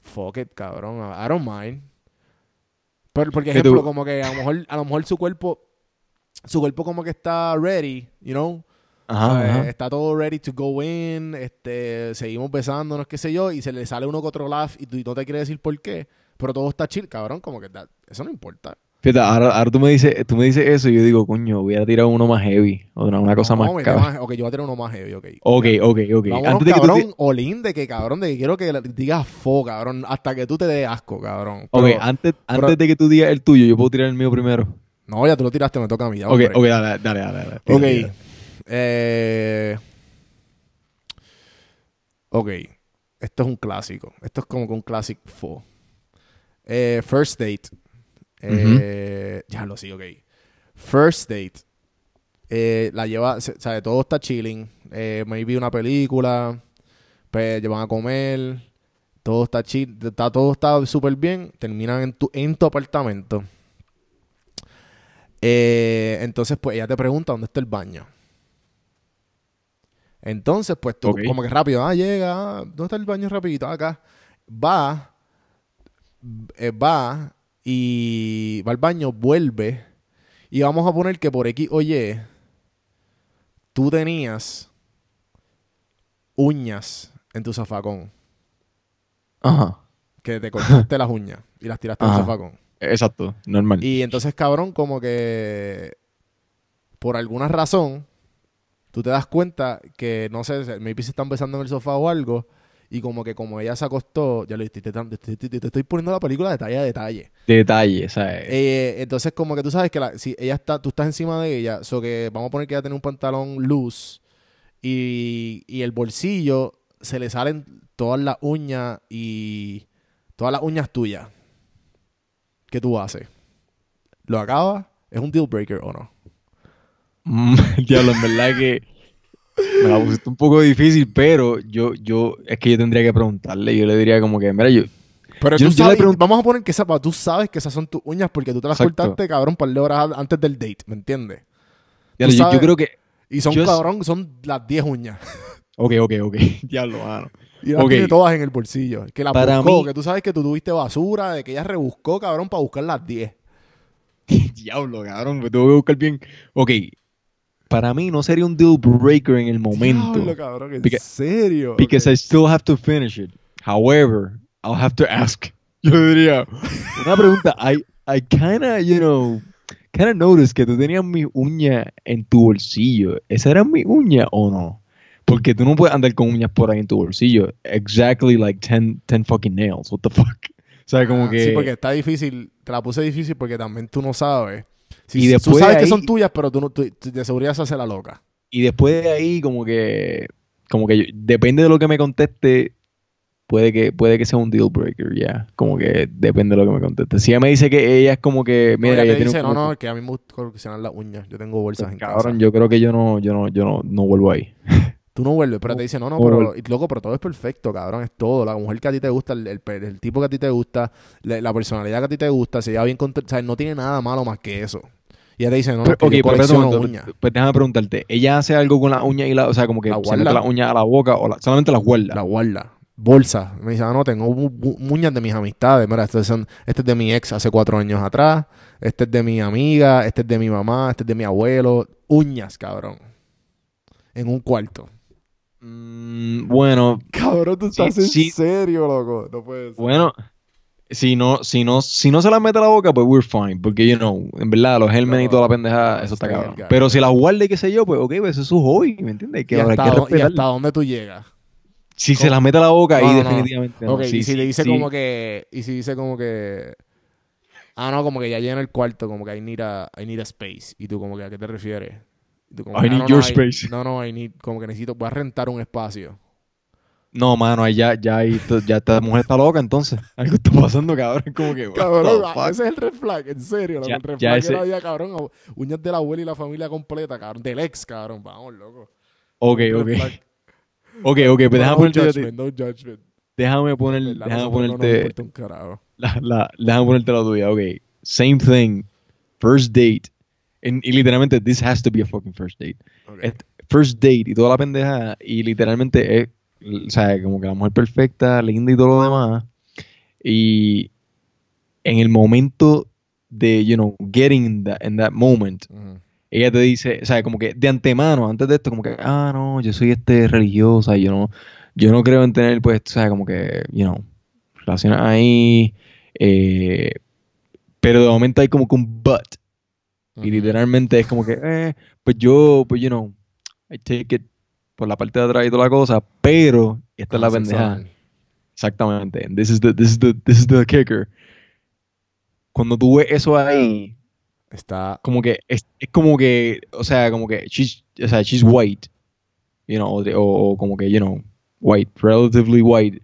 Fuck it, cabrón. I don't mind. Pero, porque ejemplo, como que a lo mejor, a lo mejor su cuerpo, su cuerpo como que está ready, you know. Ajá, O sea, ajá. Está todo ready to go in, este, seguimos besándonos, qué sé yo, y se le sale uno que otro laugh y tú y no te quiere decir por qué, pero todo está chill, cabrón, como que that- eso no importa. Fíjate, ahora, ahora tú me dices, tú me dices eso y yo digo, coño, voy a tirar uno más heavy. O una, una cosa No, más me cabrón. Ok, yo voy a tener uno más heavy, ok. Ok, ok, ok. Vámonos, Antes de que tú cabrón, ti- Olin, de que cabrón, de que quiero que digas fo, cabrón, hasta que tú te dé asco, cabrón. Ok, Pero- antes, pero- antes de que tú digas el tuyo, yo puedo tirar el mío primero. no, ya tú lo tiraste, me toca a mí. ya, Ok, hombre. ok, dale, dale, dale. dale. Ok. Tira. Eh, ok. Esto es un clásico. Esto es como que un clásico fo. Eh, first date. Eh, Ya lo sí, ok. First date. Eh, la lleva, se- sabe, todo está chilling. Eh, maybe una película. Pues llevan a comer. Todo está chill. Está, todo está súper bien. Terminan en tu, en tu apartamento. Eh, entonces, pues ella te pregunta dónde está el baño. Entonces, pues tú como que rápido, ah, llega, ah, ¿dónde está el baño rapidito? Acá. Va, eh, va y va al baño, vuelve. Y vamos a poner que por X o Y, tú tenías uñas en tu zafacón. Ajá. Que te cortaste las uñas y las tiraste en el Ajá. zafacón. Exacto, normal. Y entonces, cabrón, como que por alguna razón, tú te das cuenta que, no sé, maybe se están besando en el sofá o algo, y como que como ella se acostó, ya diste, te, te- te- te- te estoy poniendo la película detalle a detalle. Detalle, ¿sabes? Eh, entonces, como que tú sabes que la- si ella está, tú estás encima de ella, so que vamos a poner que ella tiene un pantalón loose y, y el bolsillo se le salen todas las uñas y todas las uñas tuyas. ¿Qué tú haces? ¿Lo acabas? ¿Es un deal breaker o no? [laughs] Diablo, en verdad que me la pusiste un poco difícil, pero yo, yo, es que yo tendría que preguntarle. Yo le diría como que, mira, yo, Pero Yo- tú yo sabes, vamos a poner que esa, tú sabes que esas son tus uñas porque tú te las Exacto. cortaste, cabrón, par de horas antes del date, ¿me entiendes? Yo, creo que. Y son, cabrón, son las 10 uñas. Ok, ok, ok. [laughs] Diablo, mano. Y las tiene todas en el bolsillo. Que las Para buscó, mí- que tú sabes que tú tuviste basura, de que ella rebuscó, cabrón, para buscar las 10. [laughs] Diablo, cabrón. Me tengo que buscar bien. Ok. Para mí no sería un deal breaker en el momento. Diablo, cabrón, en Porque- serio. Because Ok. I still have to finish it. However, I'll have to ask. [laughs] Yo diría, una pregunta. I, I kinda, you know, kinda noticed que tú tenías mi uña en tu bolsillo. ¿Esa era mi uña o no? Porque tú no puedes andar con uñas por ahí en tu bolsillo. Exactly like 10, 10 fucking nails. What the fuck? [laughs] O sea, como Ah, que... Sí, porque está difícil. Te la puse difícil porque también tú no sabes. Si, Y tú después sabes de que ahí- son tuyas, pero tú, no, tú- tú de seguridad se hace la loca. Y después de ahí, como que, como que yo- depende de lo que me conteste, puede que, puede que sea un deal breaker, ya. Como que depende de lo que me conteste. Si ella me dice que ella es como que, Mira, ella dice, no, no, que a mí me gusta coleccionar las uñas. Yo tengo bolsas en cabrón, casa. yo creo que yo no, yo no, yo no, no vuelvo ahí. [laughs] Tú no vuelves, pero te dice, no, no, pero, loco, pero todo es perfecto, cabrón, es todo. La mujer que a ti te gusta, el, el, pe- el tipo que a ti te gusta, la, la personalidad que a ti te gusta, se lleva bien con... O sea, no tiene nada malo más que eso. Y ella te dice, no, Pero, que ok, yo pero momento, uñas. pues déjame preguntarte, ¿ella hace algo con la uña y la, o sea, como que La se mete la uña a la boca o la- solamente las guarda? La guarda. Bolsa. Me dice, ah, no, tengo uñas de mis amistades. Mira, este, son, este es de mi ex hace cuatro años atrás. Este es de mi amiga. Este es de mi mamá. Este es de mi abuelo. Uñas, cabrón. En un cuarto. Mm, bueno, Cabrón, tú estás Sí, en sí. serio, loco. No puede ser. Bueno, si no, si no, si no se las mete a la boca, pues we're fine. Porque, you know, en verdad, los gérmenes y toda la pendeja, eso está está cabrón. Pero si las guarda y qué sé yo, pues ok, pues eso es su hobby, ¿me entiendes? Que ¿Y, hasta, que dó- y respetar. hasta dónde tú llegas? Si se las mete a la boca, ahí no, definitivamente no. ok, Sí, y si le dice como que... Y si dice como que... Ah, no, como que ya llena el cuarto. Como que I need a, I need a space. Y tú como que, ¿a qué te refieres? Como I ah, need no, your no, I- space. No, no, I need... Como que necesito... Voy a rentar un espacio. No, mano, ahí ya, ya, ahí ya esta mujer está loca, entonces. [laughs] Algo está pasando, cabrón. Como que, Cabrón, ese es el red flag, en serio. Ya- el red flag ese- era ya, cabrón, uñas de la abuela y la familia completa, cabrón. Del ex, cabrón. Vamos, loco. Ok, ok. [laughs] Ok, ok, pues No, déjame ponerte, no judgment. déjame poner, déjame ponerte, la, la, déjame ponerte la tuya, ok. Same thing, first date, En- y literalmente, this has to be a fucking first date. Ok. Es- first date y toda la pendeja, y literalmente es, o sea, como que la mujer perfecta, linda y todo lo demás, y en el momento de, you know, getting in that, in that moment, Ujú. ella te dice, o sea, como que de antemano, antes de esto, como que, ah, no, yo soy este religiosa, yo no, yo no creo en tener, pues, o sea, como que, you know, relaciones ahí, eh, pero de momento hay como que un but, y literalmente es como que, eh, pues yo, pues, you know, I take it por la parte de atrás y toda la cosa, pero esta es la pendeja. Exactamente. This is the, this is the, this is the kicker. Cuando tú ves eso ahí, Está... como que es, es como que, o sea, como que she's, o sea, she's white, you know, o- o como que, you know, white, relatively white,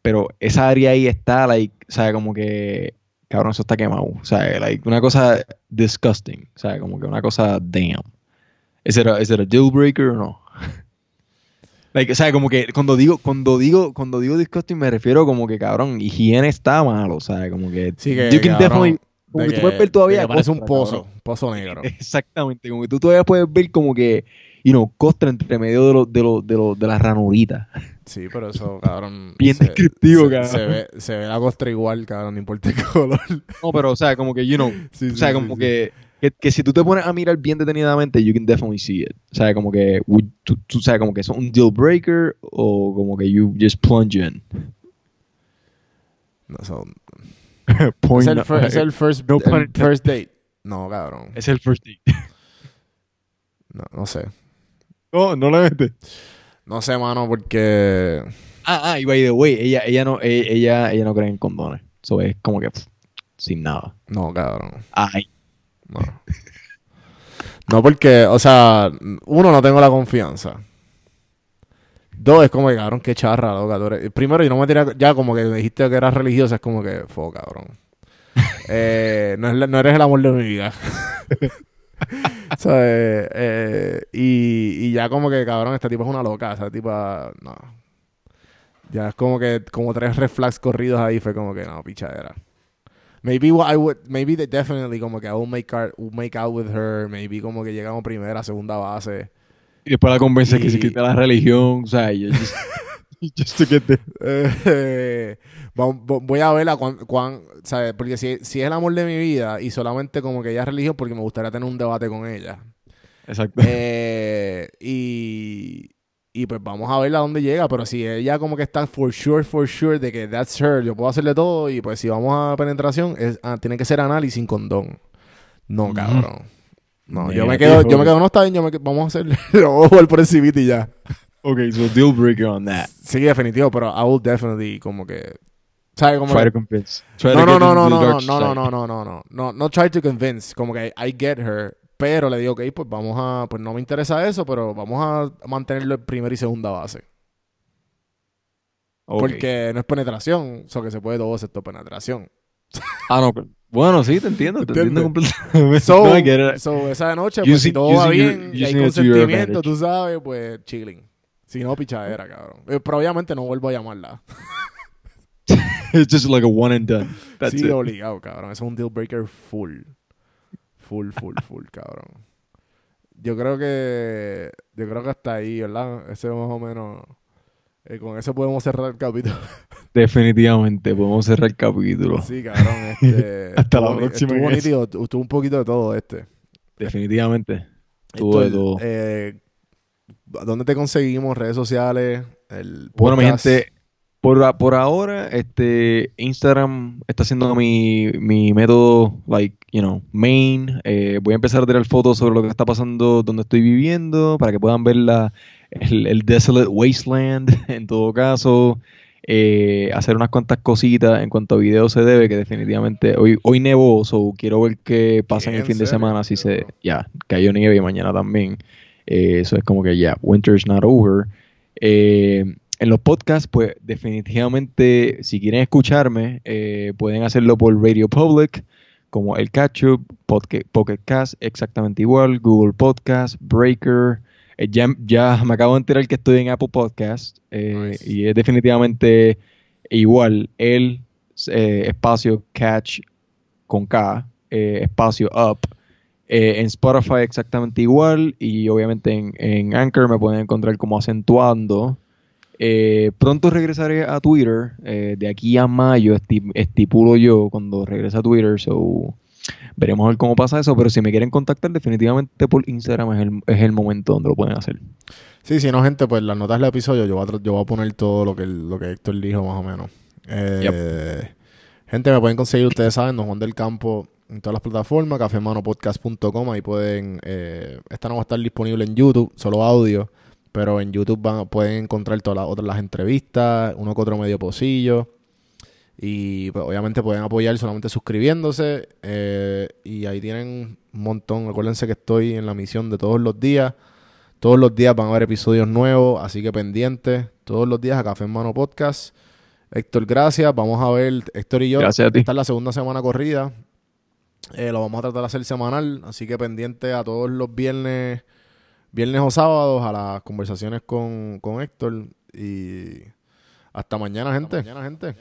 pero esa área ahí está, like, o sea, como que, cabrón, eso está quemado, o sea, like, una cosa disgusting, o sea, como que una cosa, damn. ¿Es it a, is it a deal breaker o no? [laughs] Like, o sea, como que cuando digo, cuando digo, cuando digo disgusting me refiero como que, cabrón, higiene está malo, o sea, como que, Sí, que, you can definitely, como que tú puedes ver todavía que parece un pozo, cabrón. pozo negro. [laughs] Exactamente, como que tú todavía puedes ver como que, you know, costra entre medio de los de los de los de las ranuritas. Sí, pero eso, cabrón. Bien se- descriptivo, se, cabrón. Se ve, se ve la costra igual, cabrón, no importa el color. No, pero o sea, como que, you know, [laughs] Sí, o sea, sí, como sí. que, que que si tú te pones a mirar bien detenidamente, you can definitely see it. O sea, como que tú, tú sabes como que es un deal breaker o como que you just plunge in. No, eso- [laughs] Point es, el no- fir- es el first, no el first date. No, cabrón. es el first date. No, no sé. No, no le metes. No sé, mano, porque... Ah, ah, y by the way, ella, ella no, e- ella, ella no cree en condones. Eso es como que pff, sin nada. No, cabrón. Ay, No. No, porque, o sea, uno, no tengo la confianza. Dos, es como que, cabrón, qué charra, loca. tú eres- Primero, yo no me tiré, ya como que me dijiste que eras religiosa, es como que, fo, cabrón. [laughs] Eh, no, es la- no eres el amor de mi vida. [laughs] [laughs] ¿Sabes? Eh, y, y ya como que, cabrón, esta tipa es una loca, esa tipa, no. Ya es como que, como tres reflex corridos ahí, fue como que no, pichadera. Maybe what I would, maybe they definitely como que I will make, out, will make out with her, maybe como que llegamos primera, segunda base. Y después la convence que se quita la religión, o sea, y just, [laughs] [laughs] just to get there. Voy a verla cuán, cuán ¿sabes? Porque si, si es el amor de mi vida y solamente como que ella es religión, porque me gustaría tener un debate con ella. Exacto. Eh, y, y pues vamos a ver a dónde llega. Pero si ella como que está for sure, for sure de que that's her, yo puedo hacerle todo. Y pues si vamos a penetración, es, ah, tiene que ser anal y sin condón. No, cabrón. No, yo me quedo, yo me quedo, no está bien, yo me vamos a hacer, [laughs] vamos a por el CBT y ya. Ok, so deal breaker on that. Sí, definitivo, pero I will definitely como que ¿Sabes? Como try to convince. no, no, no, no, no, no, no, no, no, no, no, no, no, try to convince. Como que I get her, pero le digo, ok, pues vamos a, pues no me interesa eso, pero vamos a mantenerlo en primera y segunda base. Porque no es penetración, o sea que se puede todo excepto penetración. Ah, no, bueno, sí, te entiendo, te entiendo completamente. So, [laughs] so, esa noche, pues si todo va bien y hay consentimiento, tú sabes, pues chilling. Si no, pichadera, cabrón. Eh, pero obviamente no vuelvo a llamarla. [laughs] It's just like a one and done. That's sí, obligado, cabrón. Eso es un deal breaker full. Full, full, full, cabrón. Yo creo que. Yo creo que hasta ahí, ¿verdad? Ese más o menos. Eh, con eso podemos cerrar el capítulo. [laughs] Definitivamente, podemos cerrar el capítulo. Sí, cabrón. [laughs] Este, hasta la próxima. Estuvo bonito, estuvo un poquito de todo este. Definitivamente. Estuvo de todo. Eh, ¿Dónde te conseguimos? Redes sociales. El bueno, mi gente, por, por ahora, este Instagram está siendo mi, mi método, like, you know, main. Eh, voy a empezar a tirar fotos sobre lo que está pasando donde estoy viviendo para que puedan ver la, el, desolate wasteland [laughs] en todo caso. Eh, hacer unas cuantas cositas en cuanto a videos se debe, que definitivamente hoy, hoy nevó, so quiero ver qué pasa en el fin de semana, si se, ya, cayó nieve y mañana también. Eh, eso es como que ya, winter's not over. Eh, en los podcasts, pues definitivamente, si quieren escucharme, eh, pueden hacerlo por Radio Public, como el Catchup, Pocket Cast, exactamente igual, Google Podcast, Breaker. Eh, ya, ya, me acabo de enterar que estoy en Apple Podcast eh, y es definitivamente igual. El espacio Catch con K, espacio Up. en Spotify exactamente igual y obviamente en, en Anchor me pueden encontrar como acentuando eh, pronto regresaré a Twitter. Eh, de aquí a mayo estipulo yo cuando regrese a Twitter. So, veremos a ver cómo pasa eso. Pero si me quieren contactar, definitivamente por Instagram es el, es el momento donde lo pueden hacer. Sí, si no, gente, pues las notas del episodio yo voy a, yo voy a poner todo lo que, lo que Héctor dijo más o menos. Eh, gente, me pueden conseguir, ustedes saben, Don Juan del Campo en todas las plataformas, cafemanopodcast.com. Ahí pueden. esta no va a estar disponible en YouTube, solo audio. Pero en YouTube van, pueden encontrar todas las otras las entrevistas, uno que otro medio pocillo. Y pues, obviamente pueden apoyar solamente suscribiéndose. Eh, y ahí tienen un montón. Acuérdense que estoy en la misión de todos los días. Todos los días van a haber episodios nuevos, así que pendientes. Todos los días a Café en Mano Podcast. Héctor, gracias. Vamos a ver, Héctor y yo. Gracias a ti. Esta es la segunda semana corrida. Eh, lo vamos a tratar de hacer semanal, así que pendiente a todos los viernes viernes o sábados a las conversaciones con, con Héctor. Y hasta mañana, gente. Hasta mañana, gente.